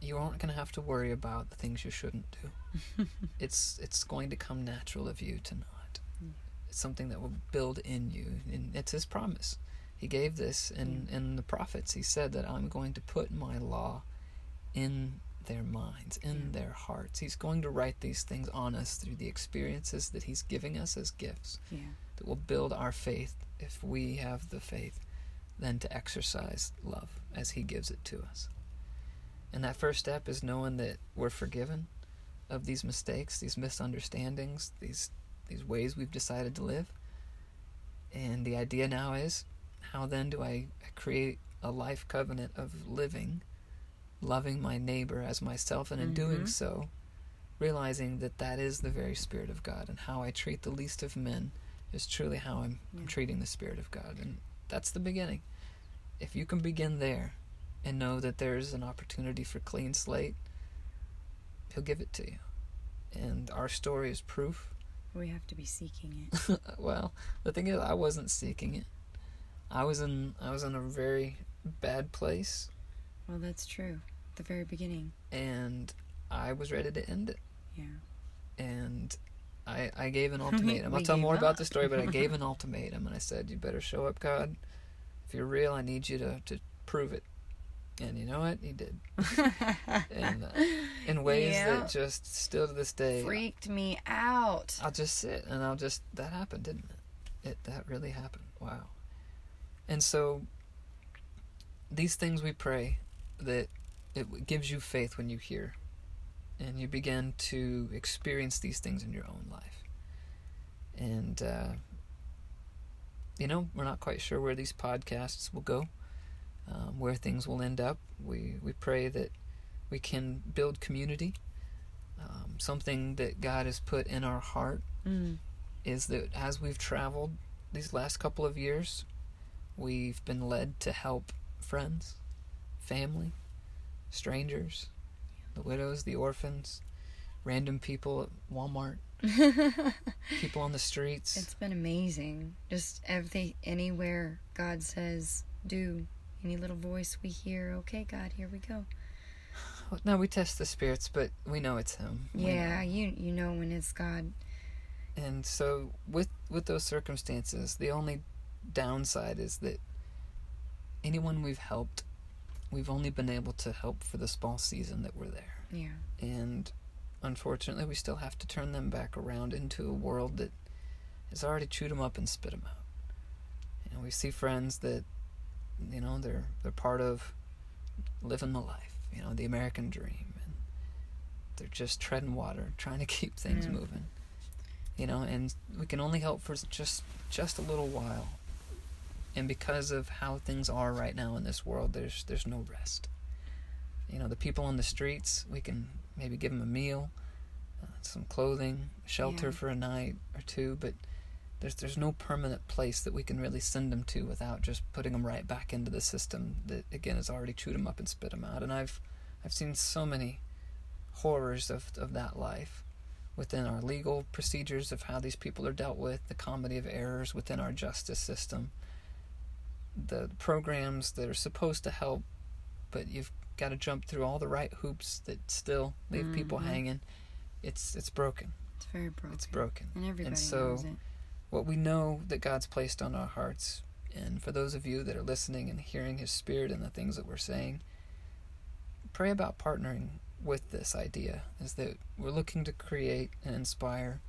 you aren't going to have to worry about the things you shouldn't do. it's it's going to come natural of you to not. It's something that will build in you, and it's His promise. He gave this in in the prophets. He said that I'm going to put my law in their minds, in Yeah. their hearts. He's going to write these things on us through the experiences that He's giving us as gifts yeah. that will build our faith if we have the faith then to exercise love as He gives it to us. And that first step is knowing that we're forgiven of these mistakes, these misunderstandings, these these ways we've decided to live. And the idea now is how then do I create a life covenant of living, loving my neighbor as myself, and in doing Mhm. so, realizing that that is the very Spirit of God, and how I treat the least of men is truly how I'm, I'm Yeah. treating the Spirit of God. And that's the beginning. If you can begin there and know that there's an opportunity for clean slate, He'll give it to you. And our story is proof. We have to be seeking it. well, the thing is, I wasn't seeking it. I was in I was in a very bad place, Well, that's true. At the very beginning. and I was ready to end it. Yeah. And I I gave an ultimatum. I'll tell more about the story, but I gave an ultimatum, and I said, "You better show up, God. If you're real, I need you to to prove it." And you know what? He did, and uh, in ways Yeah. that just still to this day, Freaked me out. I'll just sit and I'll just that happened, didn't it? It that really happened. Wow. And so these things we pray that it gives you faith when you hear and you begin to experience these things in your own life. And uh, you know, we're not quite sure where these podcasts will go, um, where things will end up. We we pray that we can build community. Um, something that God has put in our heart Mm. is that as we've traveled these last couple of years, we've been led to help friends, family, strangers, the widows, the orphans, random people at Walmart, people on the streets. It's been amazing. Just everything, anywhere God says, do. Any little voice we hear, okay, God, here we go. no, we test the spirits, but we know it's Him. Yeah, you you know when it's God. And so, with with those circumstances, the only downside is that anyone we've helped, we've only been able to help for the small season that we're there. Yeah, And unfortunately, we still have to turn them back around into a world that has already chewed them up and spit them out. Know, we see friends that, you know, they're they're part of living the life, you know, the American dream, and they're just treading water, trying to keep things Yeah. moving. You know, and we can only help for just just a little while. And because of how things are right now in this world, there's there's no rest. You know, the people on the streets, we can maybe give them a meal, uh, some clothing, shelter Yeah. for a night or two, but there's there's no permanent place that we can really send them to without just putting them right back into the system that again has already chewed them up and spit them out. And I've I've seen so many horrors of of that life within our legal procedures of how these people are dealt with, the comedy of errors within our justice system, the programs that are supposed to help, but you've got to jump through all the right hoops that still leave people Mhm. hanging. It's it's broken. It's very broken. It's broken. And everybody so- knows it. What we know that God's placed on our hearts, and for those of you that are listening and hearing His Spirit and the things that we're saying, pray about partnering with this idea. Is that we're looking to create and inspire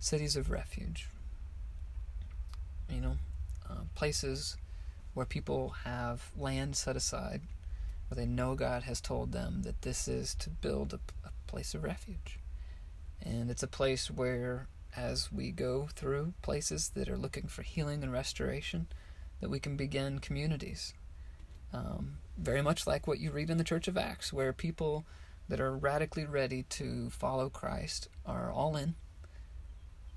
cities of refuge. You know, uh, places where people have land set aside, where they know God has told them that this is to build a, a place of refuge. And it's a place where, as we go through places that are looking for healing and restoration, that we can begin communities. Um, very much like what you read in the Church of Acts, where people that are radically ready to follow Christ are all in,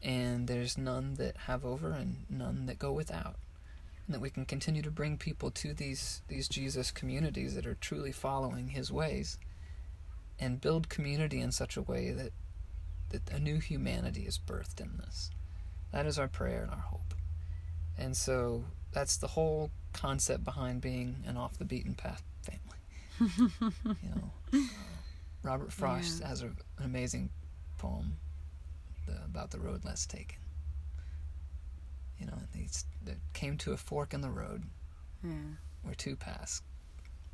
and there's none that have over and none that go without. And that we can continue to bring people to these, these Jesus communities that are truly following his ways and build community in such a way that, that a new humanity is birthed in this. That is our prayer and our hope. And so that's the whole concept behind being an off the beaten path family. you know, uh, Robert Frost Yeah. has a, an amazing poem the, about the road less taken. You know, and he's, that came to a fork in the road Yeah. where two paths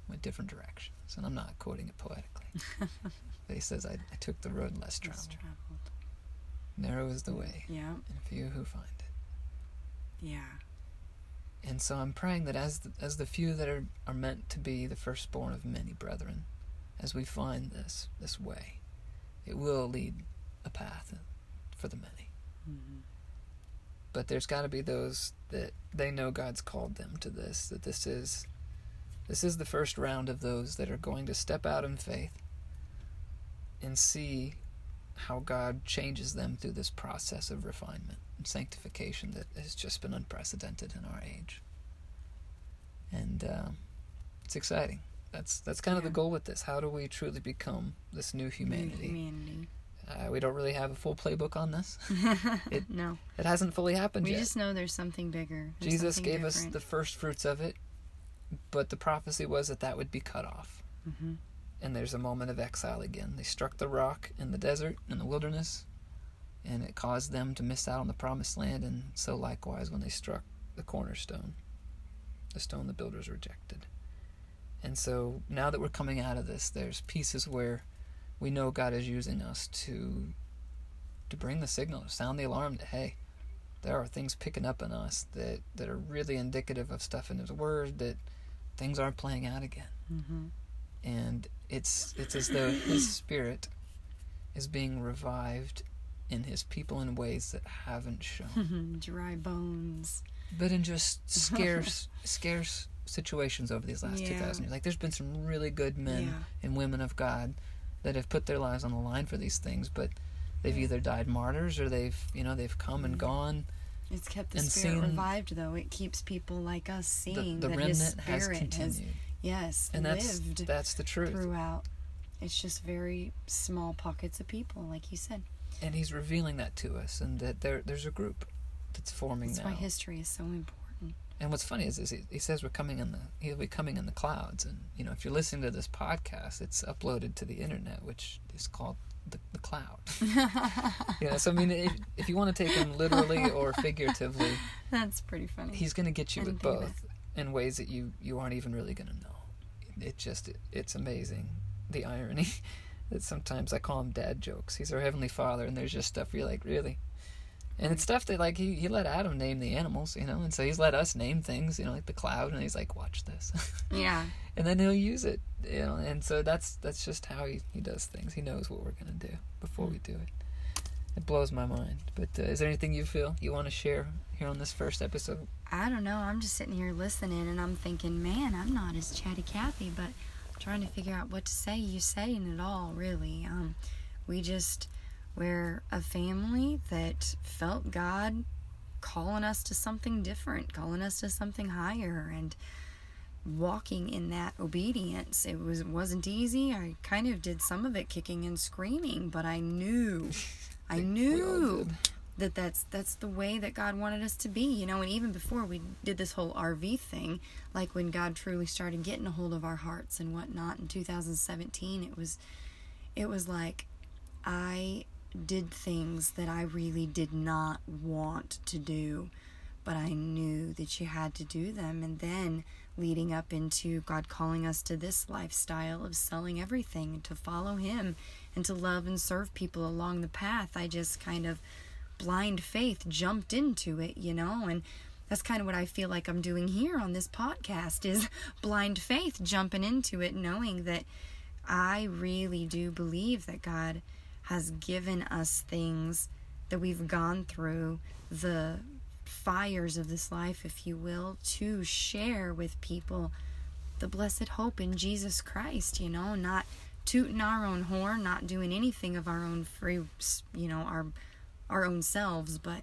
went different directions. And I'm not quoting it poetically. but he says, I, I took the road less Less traveled. traveled. Narrow is the way, Yeah. and few who find it. Yeah. And so I'm praying that as the, as the few that are, are meant to be the firstborn of many brethren, as we find this this way, it will lead a path for the many. hmm But there's got to be those that they know God's called them to this. That this is this is the first round of those that are going to step out in faith and see how God changes them through this process of refinement and sanctification that has just been unprecedented in our age. And um, it's exciting. That's that's kind of the goal with this. How do we truly become this new humanity? Humanity. Uh, we don't really have a full playbook on this. It- no. It hasn't fully happened We yet. We just know there's something bigger. There's Jesus something gave us the first fruits of it, but the prophecy was that that would be cut off. Mhm. And there's a moment of exile again. They struck the rock in the desert, in the wilderness, and it caused them to miss out on the promised land. And so, likewise, when they struck the cornerstone, the stone the builders rejected. And so, now that we're coming out of this, there's pieces where we know God is using us to to bring the signal, sound the alarm that hey, there are things picking up in us that, that are really indicative of stuff in His Word that things aren't playing out again Mhm. and it's it's as though his spirit is being revived in his people in ways that haven't shown Dry bones. but in just scarce scarce situations over these last Yeah. 2000 years like there's been some really good men Yeah. and women of god that have put their lives on the line for these things but they've either died martyrs or they've you know they've come and Mhm. gone It's kept the spirit revived, though. It keeps people like us seeing the that his remnant has spirit has, continued yes and that's lived that's the truth throughout. It's just very small pockets of people, like you said. and he's revealing that to us and that there there's a group that's forming That's now why history is so important. And what's funny is, is he, he says we're coming in the he'll be coming in the clouds, and you know if you're listening to this podcast, it's uploaded to the internet, which is called the, the cloud. you know, so I mean, if, if you want to take him literally or figuratively, That's pretty funny. he's going to get you with didn't think of both in ways that you you aren't even really going to know. It just it, it's amazing the irony that sometimes I call him dad jokes. He's our heavenly father, and there's just stuff you're like, really. And it's stuff that like he, he let Adam name the animals, you know, and so he's let us name things, you know, like the cloud, and he's like, watch this, yeah. and then he'll use it, you know, and so that's that's just how he, he does things. He knows what we're gonna do before we do it. It blows my mind. But uh, is there anything you feel you want to share here on this first episode? I don't know. I'm just sitting here listening and I'm thinking, man, I'm not as chatty Cathy, but trying to figure out what to say. You saying it all, really. Um, we just we're a family that felt God calling us to something different, calling us to something higher, and walking in that obedience. It was wasn't easy. I kind of did some of it kicking and screaming, but I knew I knew that that's that's the way that God wanted us to be, you know, and even before we did this whole RV thing, like when God truly started getting a hold of our hearts and whatnot in 2017, it was it was like I did things that I really did not want to do, but I knew that you had to do them and then leading up into God calling us to this lifestyle of selling everything to follow him and to love and serve people along the path. I just kind of blind faith jumped into it, you know, and that's kind of what I feel like I'm doing here on this podcast is blind faith jumping into it knowing that I really do believe that God has given us things that we've gone through the fires of this life if you will to share with people the blessed hope in Jesus Christ, you know, not tooting our own horn, not doing anything of our own free, you know, our our own selves, but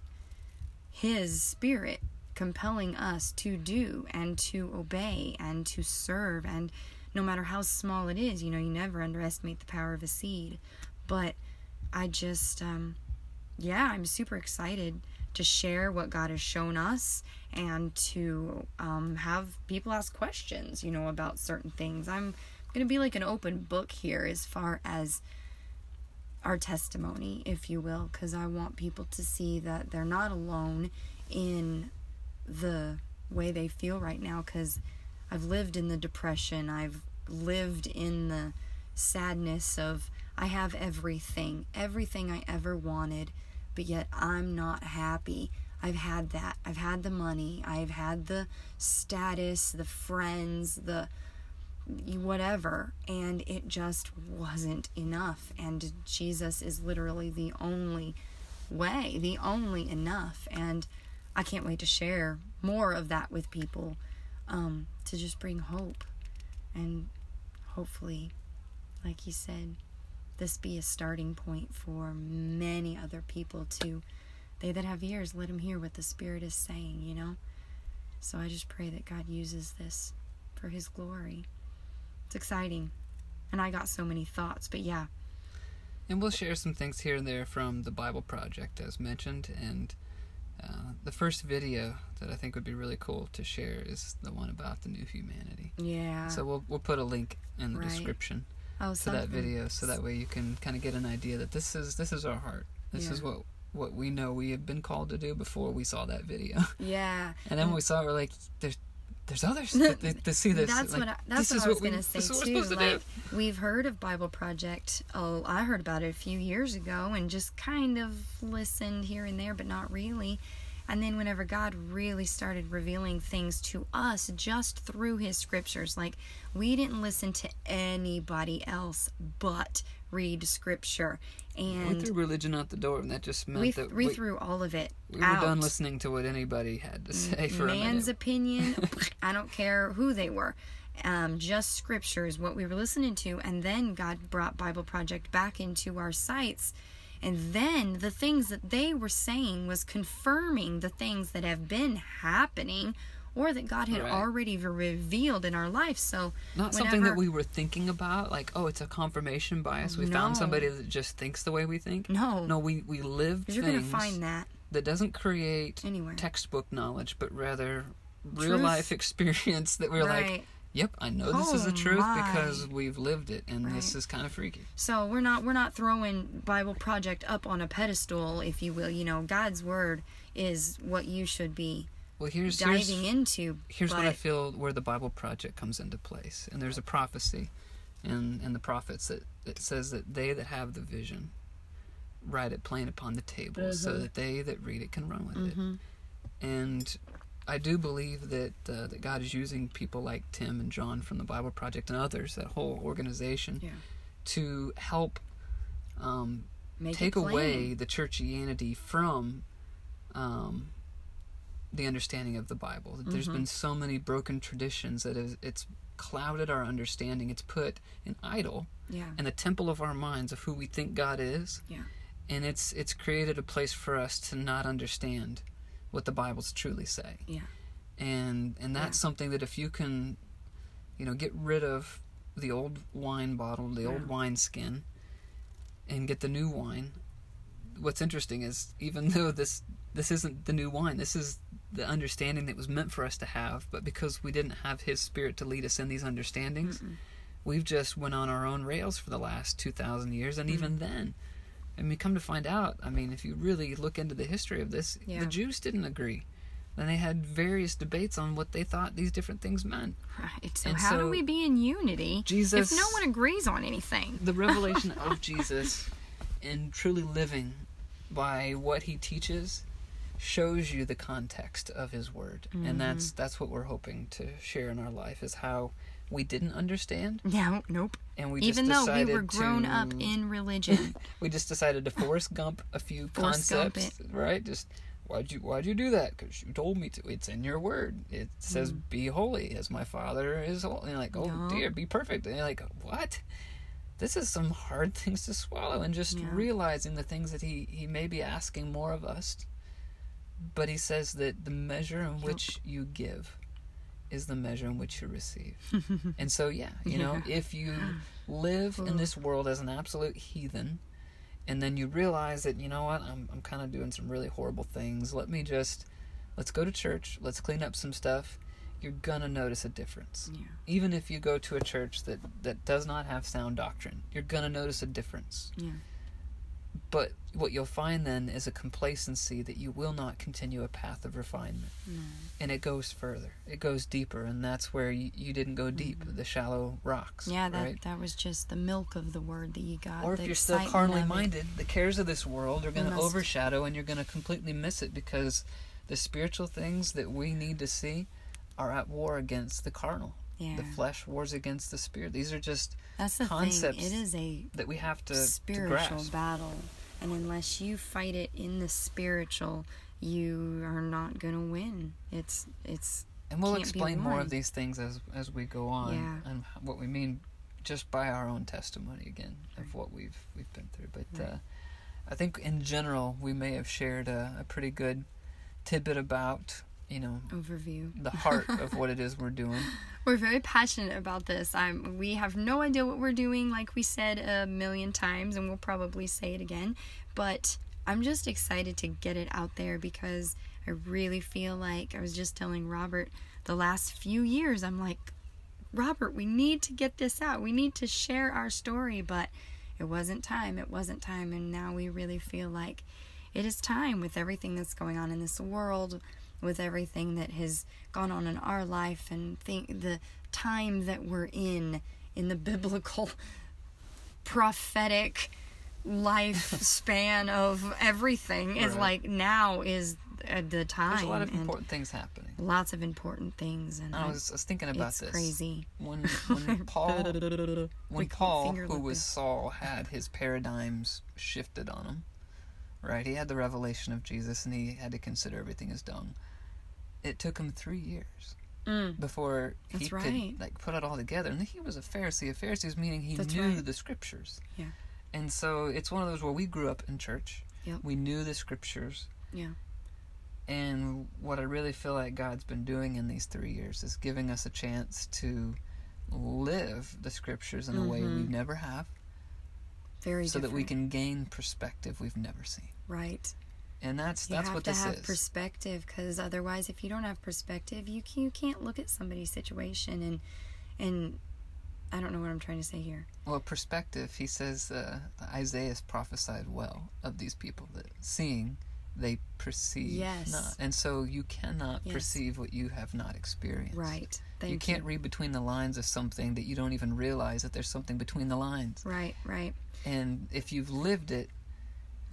his spirit compelling us to do and to obey and to serve and no matter how small it is, you know, you never underestimate the power of a seed. But I just um yeah, I'm super excited to share what God has shown us and to um, have people ask questions, you know, about certain things. I'm going to be like an open book here as far as our testimony, if you will, because I want people to see that they're not alone in the way they feel right now. Because I've lived in the depression, I've lived in the sadness of I have everything, everything I ever wanted, but yet I'm not happy. I've had that. I've had the money. I've had the status, the friends, the whatever, and it just wasn't enough. And Jesus is literally the only way, the only enough. And I can't wait to share more of that with people um, to just bring hope. And hopefully, like you said, this be a starting point for many other people to they that have ears let them hear what the spirit is saying you know so i just pray that god uses this for his glory it's exciting and i got so many thoughts but yeah And we'll share some things here and there from the Bible Project, as mentioned. And uh, the first video that I think would be really cool to share is the one about the new humanity. yeah So we'll we'll put a link in the Right. description oh to that video, so that way you can kind of get an idea that this is this is our heart. This Yeah. is what what we know we have been called to do before we saw that video. yeah And then when we saw it, we're like, there's there's others that, that, that see this. That's like, what I, that's what I was we- gonna say this is what too. to Like do. we've heard of Bible Project. Oh, I heard about it a few years ago and just kind of listened here and there, but not really. And then whenever God really started revealing things to us just through His scriptures, like we didn't listen to anybody else but read Scripture, We and threw religion out the door, and that just meant we, that we we, threw all of it we were done listening to what anybody had to say for a man's opinion. I don't care who they were. Um, just scripture is what we were listening to. And then god brought bible project back into our sights and then the things that they were saying was confirming the things that have been happening or that god had Right. already revealed in our life so Not something that we were thinking about, like, oh, it's a confirmation bias. We No. found somebody that just thinks the way we think. no No, we, we lived you're things gonna find that that doesn't create anywhere textbook knowledge, but rather real Truth. life experience that we're like, right yep, I know this is the truth my. because we've lived it, and this is kind of freaky. So we're not we're not throwing Bible Project up on a pedestal, if you will. You know, God's word is what you should be Well, here's diving here's, into. here's what I feel where the Bible Project comes into place, and there's a prophecy, in in the prophets that it says that they that have the vision write it plain upon the table, so Mhm. that they that read it can run with it. Mhm. And I do believe that uh, that God is using people like Tim and Jon from the Bible Project and others, that whole organization, Yeah. to help um, Make take away the churchianity from um, the understanding of the Bible. There's Mhm. There's been so many broken traditions that is, it's clouded our understanding. It's put an idol Yeah. in the temple of our minds of who we think God is. Yeah. And it's it's created a place for us to not understand what the Bibles truly say. Yeah. And and that's Yeah. something that if you can, you know, get rid of the old wine bottle, the old Yeah. wine skin, and get the new wine, what's interesting is even though this this isn't the new wine, this is the understanding that was meant for us to have, but because we didn't have His Spirit to lead us in these understandings, Mm-mm. we've just went on our own rails for the last two thousand years, and Mm. even then. I mean, come to find out, I mean, if you really look into the history of this, Yeah. the Jews didn't agree. And they had various debates on what they thought these different things meant. Right. So And how do we be in unity Jesus, if no one agrees on anything? the revelation of Jesus and truly living by what he teaches shows you the context of his word. Mm-hmm. And that's that's what we're hoping to share in our life is how we didn't understand Yeah, nope. and we Even just though we were grown to, up in religion. we just decided to force Gump a few Forrest concepts, right? Just why'd you why'd you do that? Because you told me to. It's in your word. It says, "Be holy, as my Father is holy." And you're like, oh Mm. No. dear, be perfect. And you're like, what? This is some hard things to swallow, and just Yeah. realizing the things that he he may be asking more of us. But he says that the measure in which you give is the measure in which you receive. and so, yeah, you know, if you live in this world as an absolute heathen, and then you realize that you know what i'm, I'm kind of doing some really horrible things let me just let's go to church let's clean up some stuff you're gonna notice a difference Yeah. even if you go to a church that that does not have sound doctrine you're gonna notice a difference Yeah. But what you'll find then is a complacency that you will not continue a path of refinement No. and it goes further it goes deeper and that's where you, you didn't go deep the shallow rocks Mm-hmm. Yeah, that right? that was just the milk of the word that you got. or if you're still carnally minded, the cares of this world are going to overshadow and you're going to completely miss it because the spiritual things that we need to see are at war against the carnal. Yeah, The flesh wars against the spirit. These are just that's the concepts thing. It is a that we have to, to spiritual grasp. battle, and unless you fight it in the spiritual, you are not gonna win. It's it's And we'll explain more of these things as as we go on Yeah. and what we mean just by our own testimony again of what we've we've been through. But Right. uh, I think in general we may have shared a, a pretty good tidbit about you know overview. the heart of what it is we're doing. We're very passionate about this. I'm, we have no idea what we're doing, like we said a million times, and we'll probably say it again. But I'm just excited to get it out there because I really feel like I was just telling Robert the last few years, I'm like, Robert, we need to get this out. We need to share our story, but it wasn't time. It wasn't time. And now we really feel like it is time with everything that's going on in this world, with everything that has gone on in our life, and think the time that we're in in the biblical prophetic lifespan of everything is like now is the time There's a lot of important things happening. lots of important things and I was, I was thinking about it's this crazy when when Paul when We call it Paul, who was. Saul, had his paradigms shifted on him. Right, he had the revelation of Jesus, and he had to consider everything as dung. It took him three years Mm. before he That's could right. like put it all together. And he was a Pharisee. A Pharisees meaning he That's knew right. the scriptures. Yeah. And so it's one of those where we grew up in church. Yep. We knew the scriptures. Yeah. And what I really feel like God's been doing in these three years is giving us a chance to live the scriptures in a way Mhm. we never have, very so that we can gain perspective we've never seen. right And that's you that's have what to this have is. perspective because otherwise if you don't have perspective you can, you can't look at somebody's situation and and I don't know what I'm trying to say here well, perspective. He says uh, Isaiah's prophesied well of these people that seeing they perceive Yes. not, and so you cannot Yes. perceive what you have not experienced. right Thank you can't read between the lines of something that you don't even realize that there's something between the lines. right right And if you've lived it,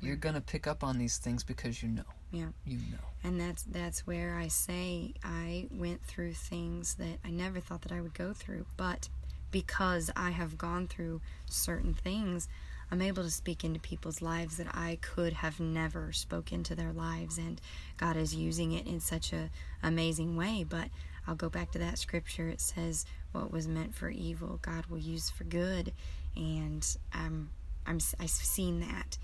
you're gonna pick up on these things because you know. Yeah. You know. and that's that's where I say I went through things that I never thought that I would go through but because I have gone through certain things I'm able to speak into people's lives that I could have never spoke into their lives and God is using it in such a amazing way but I'll go back to that scripture it says what was meant for evil God will use for good and um, I'm I'm I've seen that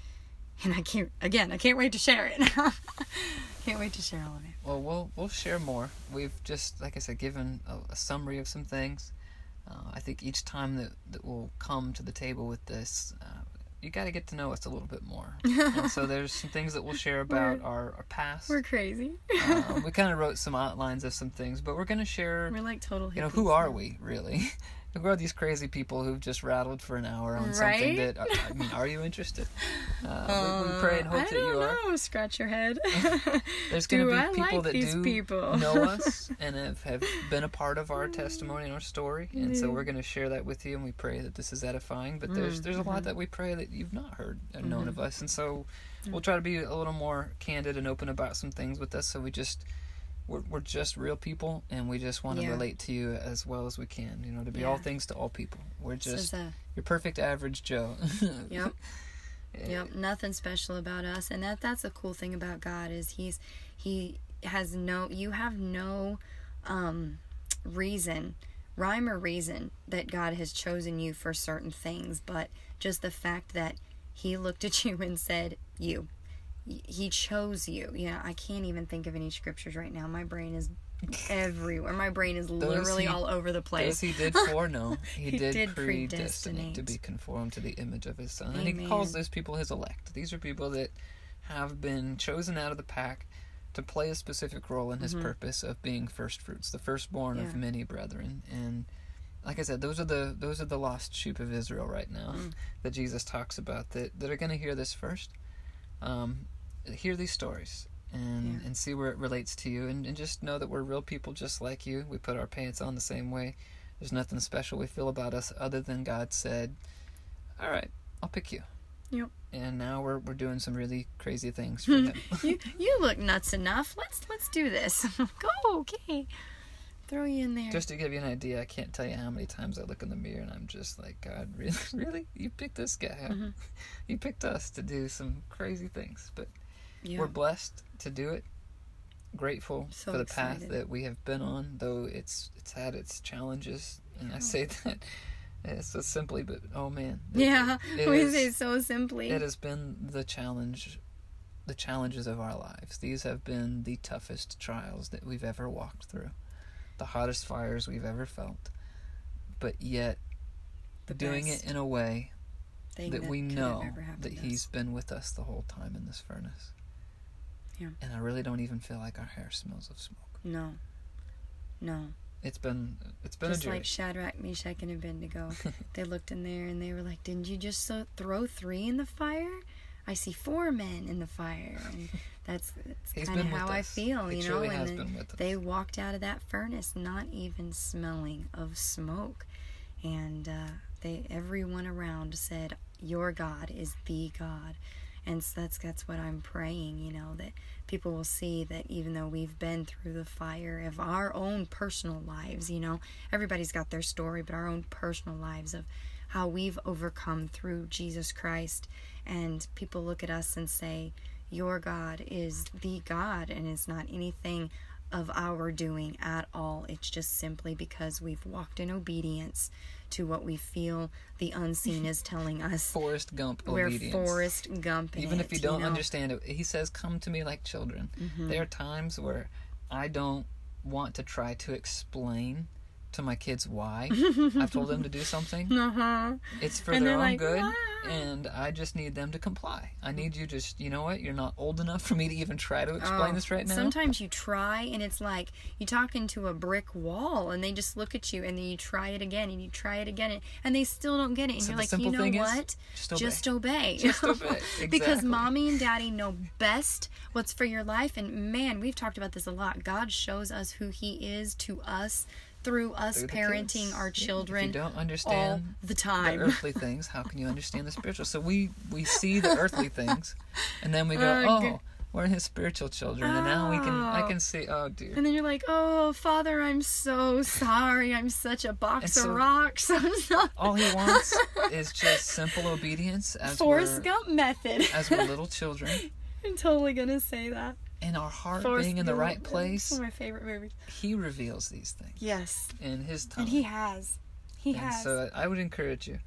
and I can't again I can't wait to share it can't wait to share all of it Well, we'll we'll share more. We've just, like I said, given a, a summary of some things. Uh, I think each time that, that we'll come to the table with this, uh, you got to get to know us a little bit more. and so there's some things that we'll share about our, our past. We're crazy. Uh, we kind of wrote some outlines of some things, but we're going to share, We're like total hippies. you know, who are we really? Who are these crazy people who've just rattled for an hour on something that, I I mean, are you interested? Uh, we, we pray and Uh, hope I that you are. know. Scratch your head. There's going to be I people like that do people? know us and have, have been a part of our testimony and our story, and so we're going to share that with you, and we pray that this is edifying. But there's there's a lot mhm. that we pray that you've not heard and known Mhm. of us, and so we'll try to be a little more candid and open about some things with us. So we just we're, we're just real people, and we just want to Yeah. relate to you as well as we can. You know, to be all things to all people. We're just a your perfect average Joe. Yep. Yep, nothing special about us, and that that's a cool thing about God is he's he has no you have no um reason rhyme or reason that God has chosen you for certain things, but just the fact that he looked at you and said, "You." He chose you. You know, I can't even think of any scriptures right now. My brain is everywhere. My brain is literally he- all over the Those place. he did foreknow, he, He did, did predestinate to be conformed to the image of his son. And he calls those people his elect. These are people that have been chosen out of the pack to play a specific role in his Mhm. purpose of being first fruits, the firstborn of many brethren. And like I said, those are the those are the lost sheep of Israel right now Mm. that Jesus talks about that, that are going to hear this first. Um, hear these stories and, Yeah. and see where it relates to you and, and just know that we're real people just like you. We put our pants on the same way. There's nothing special we feel about us other than God said, All right, I'll pick you. Yep. And now we're we're doing some really crazy things for him. you you look nuts enough. Let's let's do this. Go, okay. Throw you in there. just to give you an idea, I can't tell you how many times I look in the mirror and I'm just like, God, really, really, you picked this guy? huh? Mhm. You picked us to do some crazy things, but yeah. we're blessed to do it. Grateful So for the path that we have been on, though it's it's had its challenges, and I Oh. say that uh, so simply, but oh man, it- yeah, it we is- say so simply. it has been the challenge, the challenges of our lives. These have been the toughest trials that we've ever walked through, the hottest fires we've ever felt, but yet The doing it in a way thing that we know that He's been with us the whole time in this furnace. Yeah. And I really don't even feel like our hair smells of smoke. No, no. It's been it's been Just a like Shadrach, Meshach, and Abednego, they looked in there and they were like, "Didn't you just throw three in the fire? I see four men in the fire." And that's that's kind of how I feel, He you know. and has been with us. they walked out of that furnace not even smelling of smoke, and uh, they everyone around said, "Your God is the God." And so that's that's what I'm praying, you know, that people will see that even though we've been through the fire of our own personal lives, you know, everybody's got their story, but our own personal lives of how we've overcome through Jesus Christ. And people look at us and say, Your God is the God, and it's not anything of our doing at all. It's just simply because we've walked in obedience to what we feel the unseen is telling us. Forrest Gump We're obedience. Forrest Gump. Even if you don't know? understand it, he says, "Come to me like children." Mhm. There are times where I don't want to try to explain to my kids why I've told them to do something. Uh-huh. It's for And their own like, good, "Why?" and I just need them to comply. I need you just, you know what? You're not old enough for me to even try to explain Oh, this right now. Sometimes you try and it's like you talk into a brick wall and they just look at you and then you try it again and you try it again and, they still don't get it and So you're like, you know what? just obey. Just obey. Just obey. because mommy and daddy know best what's for your life and man, we've talked about this a lot. God shows us who he is to us through us Through parenting kids. our If you children don't understand the the time. earthly things, how can you understand the spiritual? So we we see the earthly things, and then we go, Uh, oh, g- we're his spiritual children, and now we can I Oh. can see, oh dear. And then you're like, "Oh, Father, I'm so sorry. I'm such a box so- of rocks. All he wants is just simple obedience as Forrest we're Gump method." as we're little children, I'm totally gonna say that. And our heart being in the right place. one of my favorite movies. He reveals these things Yes, in his time. and he has. He And has. so I would encourage you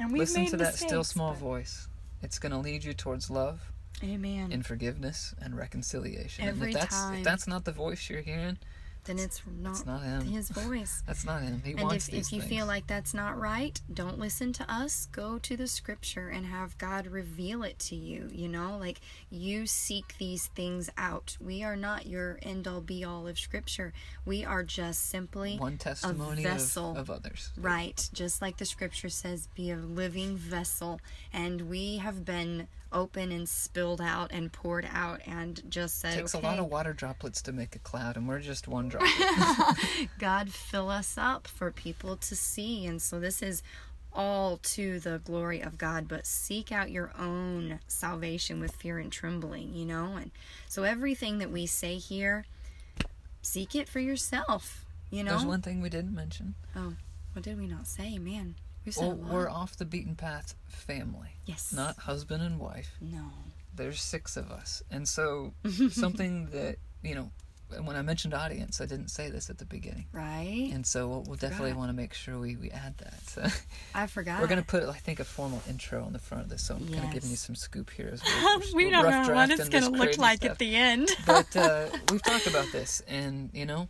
and we've listen made to that still small but- voice. It's going to lead you towards love Amen. and forgiveness and reconciliation. and Every if that's time. if that's not the voice you're hearing, then it's not, It's not him. his voice. That's not him. He and wants if, these if you things. feel like that's not right, don't listen to us. Go to the scripture and have God reveal it to you. You know, like you seek these things out. We are not your end all be all of scripture. We are just simply one testimony of, vessel. of others. Right, just like the scripture says, be a living vessel. And we have been open and spilled out and poured out and just said, It takes okay, a lot of water droplets to make a cloud, and we're just one drop. God fill us up for people to see. And so this is all to the glory of God, but seek out your own salvation with fear and trembling, you know? And so everything that we say here, seek it for yourself, you know? There's one thing we didn't mention. Oh, what did we not say? Man, we said lot. we're off the beaten path family, yes. not husband and wife. No. There's six of us. And so, something that, you know, when I mentioned audience, I didn't say this at the beginning. Right? And so we'll, we'll definitely want to make sure we, we add that. So I forgot. we're going to put, I think, a formal intro on the front of this. So I'm kind of giving you some scoop here as well. we don't know what it's going to look like at the end. but uh, we've talked about this, and you know,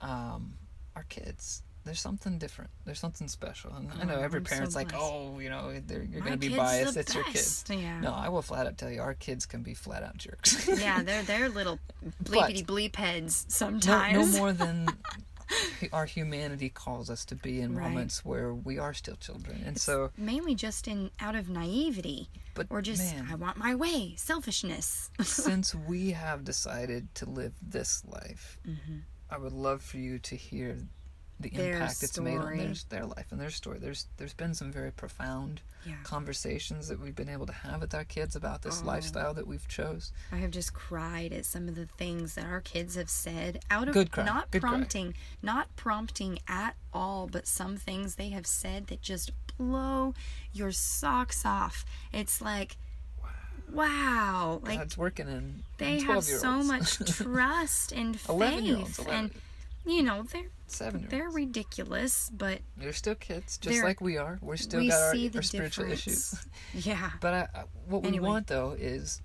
um, our kids. There's something different. There's something special. And I know Oh, every I'm so parent's like, oh, you know, they're, you're going to be biased. It's your kids. Yeah. No, I will flat out tell you, our kids can be flat out jerks. yeah, they're they're little bleepity bleep heads sometimes. no more than our humanity calls us to be in Right. moments where we are still children. And so, Mainly just in out of naivety but or just man, I want my way, selfishness. since we have decided to live this life, Mhm. I would love for you to hear the Their impact it's made on their, their life and their story. There's there's been some very profound Yeah. conversations that we've been able to have with our kids about this Oh. lifestyle that we've chose. I have just cried at some of the things that our kids have said out of Good cry. not Good cry. prompting, not prompting at all, but some things they have said that just blow your socks off. It's like wow, like God's working in they in have so much trust and 11 year olds, faith 11, and you know they're 7 year they're ridiculous but They're still kids, just like we are. We're still we got our, our spiritual issues. yeah But I, I, what we Anyway. want though is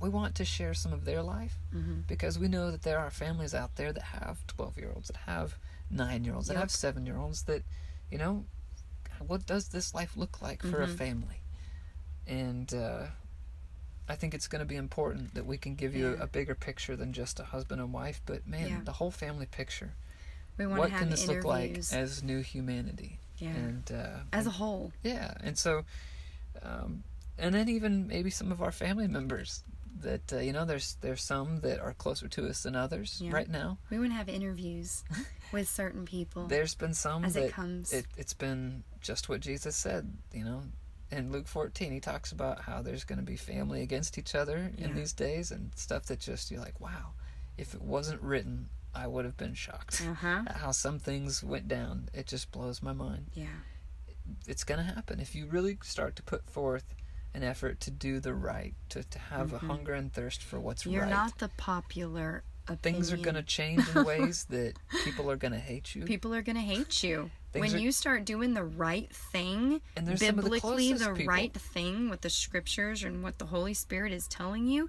we want to share some of their life Mhm. because we know that there are families out there that have 12 year olds, that have 9 year olds, that Yep. have 7 year olds that, you know, what does this life look like for a Mhm. family? And uh, I think it's going to be important that we can give you Yeah. a, bigger picture than just a husband and wife, but man, Yeah. the whole family picture. we want What to have can this look like as new humanity? yeah And uh, as a whole yeah, and so, um, and then even maybe some of our family members that uh, you know, there's there's some that are closer to us than others Yeah. right now. we want to have interviews with certain people There's been some as that it comes it, it's been just what Jesus said, you know. In Luke 14, he talks about how there's going to be family against each other Yeah. in these days and stuff that just you're like, wow, if it wasn't written, I would have been shocked uh-huh at how some things went down. It just blows my mind. yeah it's going to happen if you really start to put forth an effort to do the right, to, to have Mhm. a hunger and thirst for what's you're right. not the popular opinion. Things are going to change in ways that people are going to hate you. people are going to hate you Things when are- you start doing the right thing and there's the biblically the right thing with the scriptures and what the holy spirit is telling you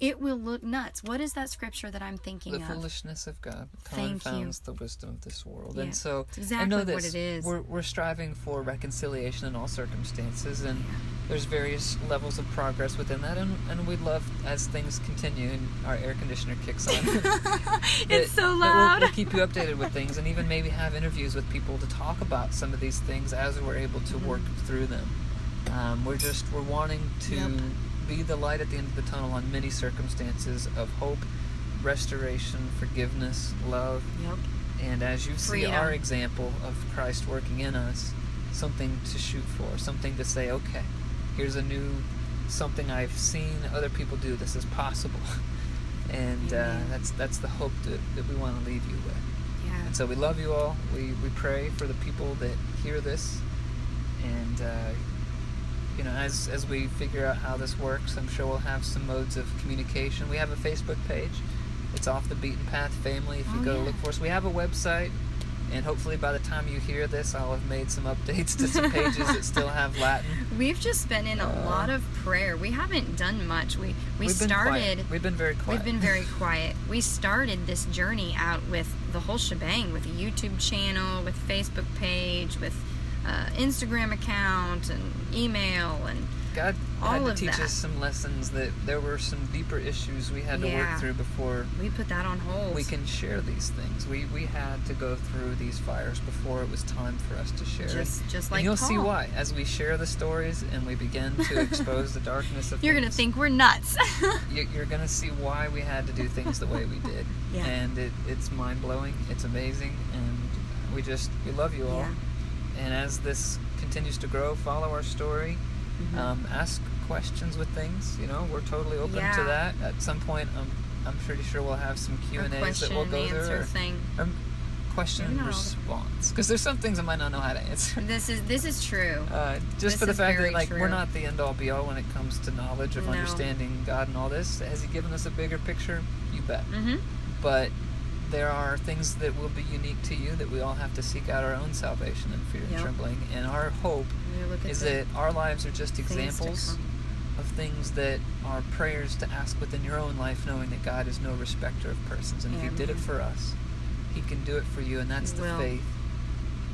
it will look nuts what is that scripture that i'm thinking The of The foolishness of God confounds the wisdom of this world. Yeah, And so it's I exactly know what this. it is We're, we're striving for reconciliation in all circumstances, and there's various levels of progress within that. And, and we'd love, as things continue and our air conditioner kicks on, it's so that we'll- loud We'll, keep you updated with things, and even maybe have interviews with people to talk about some of these things as we're able to work through them. Um, we're just we're wanting to Yep. Be the light at the end of the tunnel on many circumstances of hope, restoration, forgiveness, love, yep and as you see Freedom. our example of Christ working in us, something to shoot for, something to say, okay, here's a new something I've seen other people do. This is possible, and uh, that's that's the hope that, that we want to leave you with. yeah And so we love you all. We we pray for the people that hear this, and uh, you know, as as we figure out how this works, I'm sure we'll have some modes of communication. We have a Facebook page. It's off the beaten path family. If you Oh, go to yeah. look for us, we have a website. And hopefully, by the time you hear this, I'll have made some updates to some pages that still have Latin. We've just been in a Uh, lot of prayer. We haven't done much. We we We've started. We've been very quiet. We've been very quiet. We started this journey out with the whole shebang, with a YouTube channel, with Facebook page, with uh, Instagram account, and email, and God all had to of teach that. us some lessons that there were some deeper issues we had to Yeah. work through before we put that on hold. we can share these things. We we had to go through these fires before it was time for us to share. just just like and you'll see why as we share the stories and we begin to expose the darkness of You're gonna think we're nuts. you- you're gonna see why we had to do things the way we did. Yeah. And it, it's mind blowing. It's amazing, and we just we love you all. Yeah. And as this continues to grow, follow our story. Mhm. Um, ask questions with things. You know, we're totally open to that. At some point, I'm I'm pretty sure we'll have some Q and A's that we'll go through. or- or question Maybe and not all the- response because there's some things I might not know how to answer. This is this is true. Uh, just This for the fact that like we're not the end all be all when it comes to knowledge of No. understanding God and all this. Has He given us a bigger picture? You bet. Mm-hmm. But there are things that will be unique to you that we all have to seek out our own salvation in fear Yep. and trembling. And our hope is that our lives are just examples of things that are prayers to ask within your own life, knowing that God is no respecter of persons. And if He did it for us, He can do it for you. And that's He the will. faith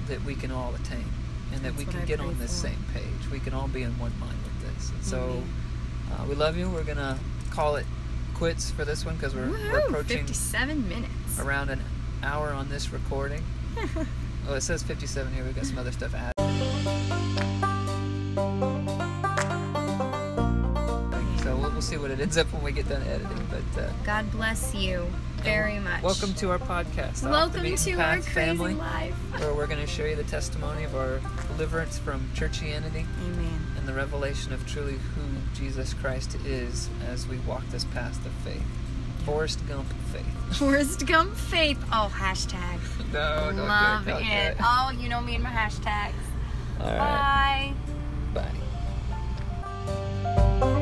that we can all attain. And that we can I get on this for. same page. We can all be in one mind with this. And so Amen. uh, we love you. We're going to call it quits for this one because we're, we're approaching 57 minutes. around an hour on this recording. Oh, it says 57 here. We've got some other stuff added. So we'll, we'll see what it ends up when we get done editing. But uh, God bless you very much. welcome to our podcast. Welcome to our crazy family, life. where we're going to show you the testimony of our deliverance from churchianity Amen and the revelation of truly who Jesus Christ is as we walk this path of faith. Forrest Gump faith. Forrest Gump faith. Oh, hashtag. no, don't Love do it. it. Oh, you know me and my hashtags. All right. Bye. Bye.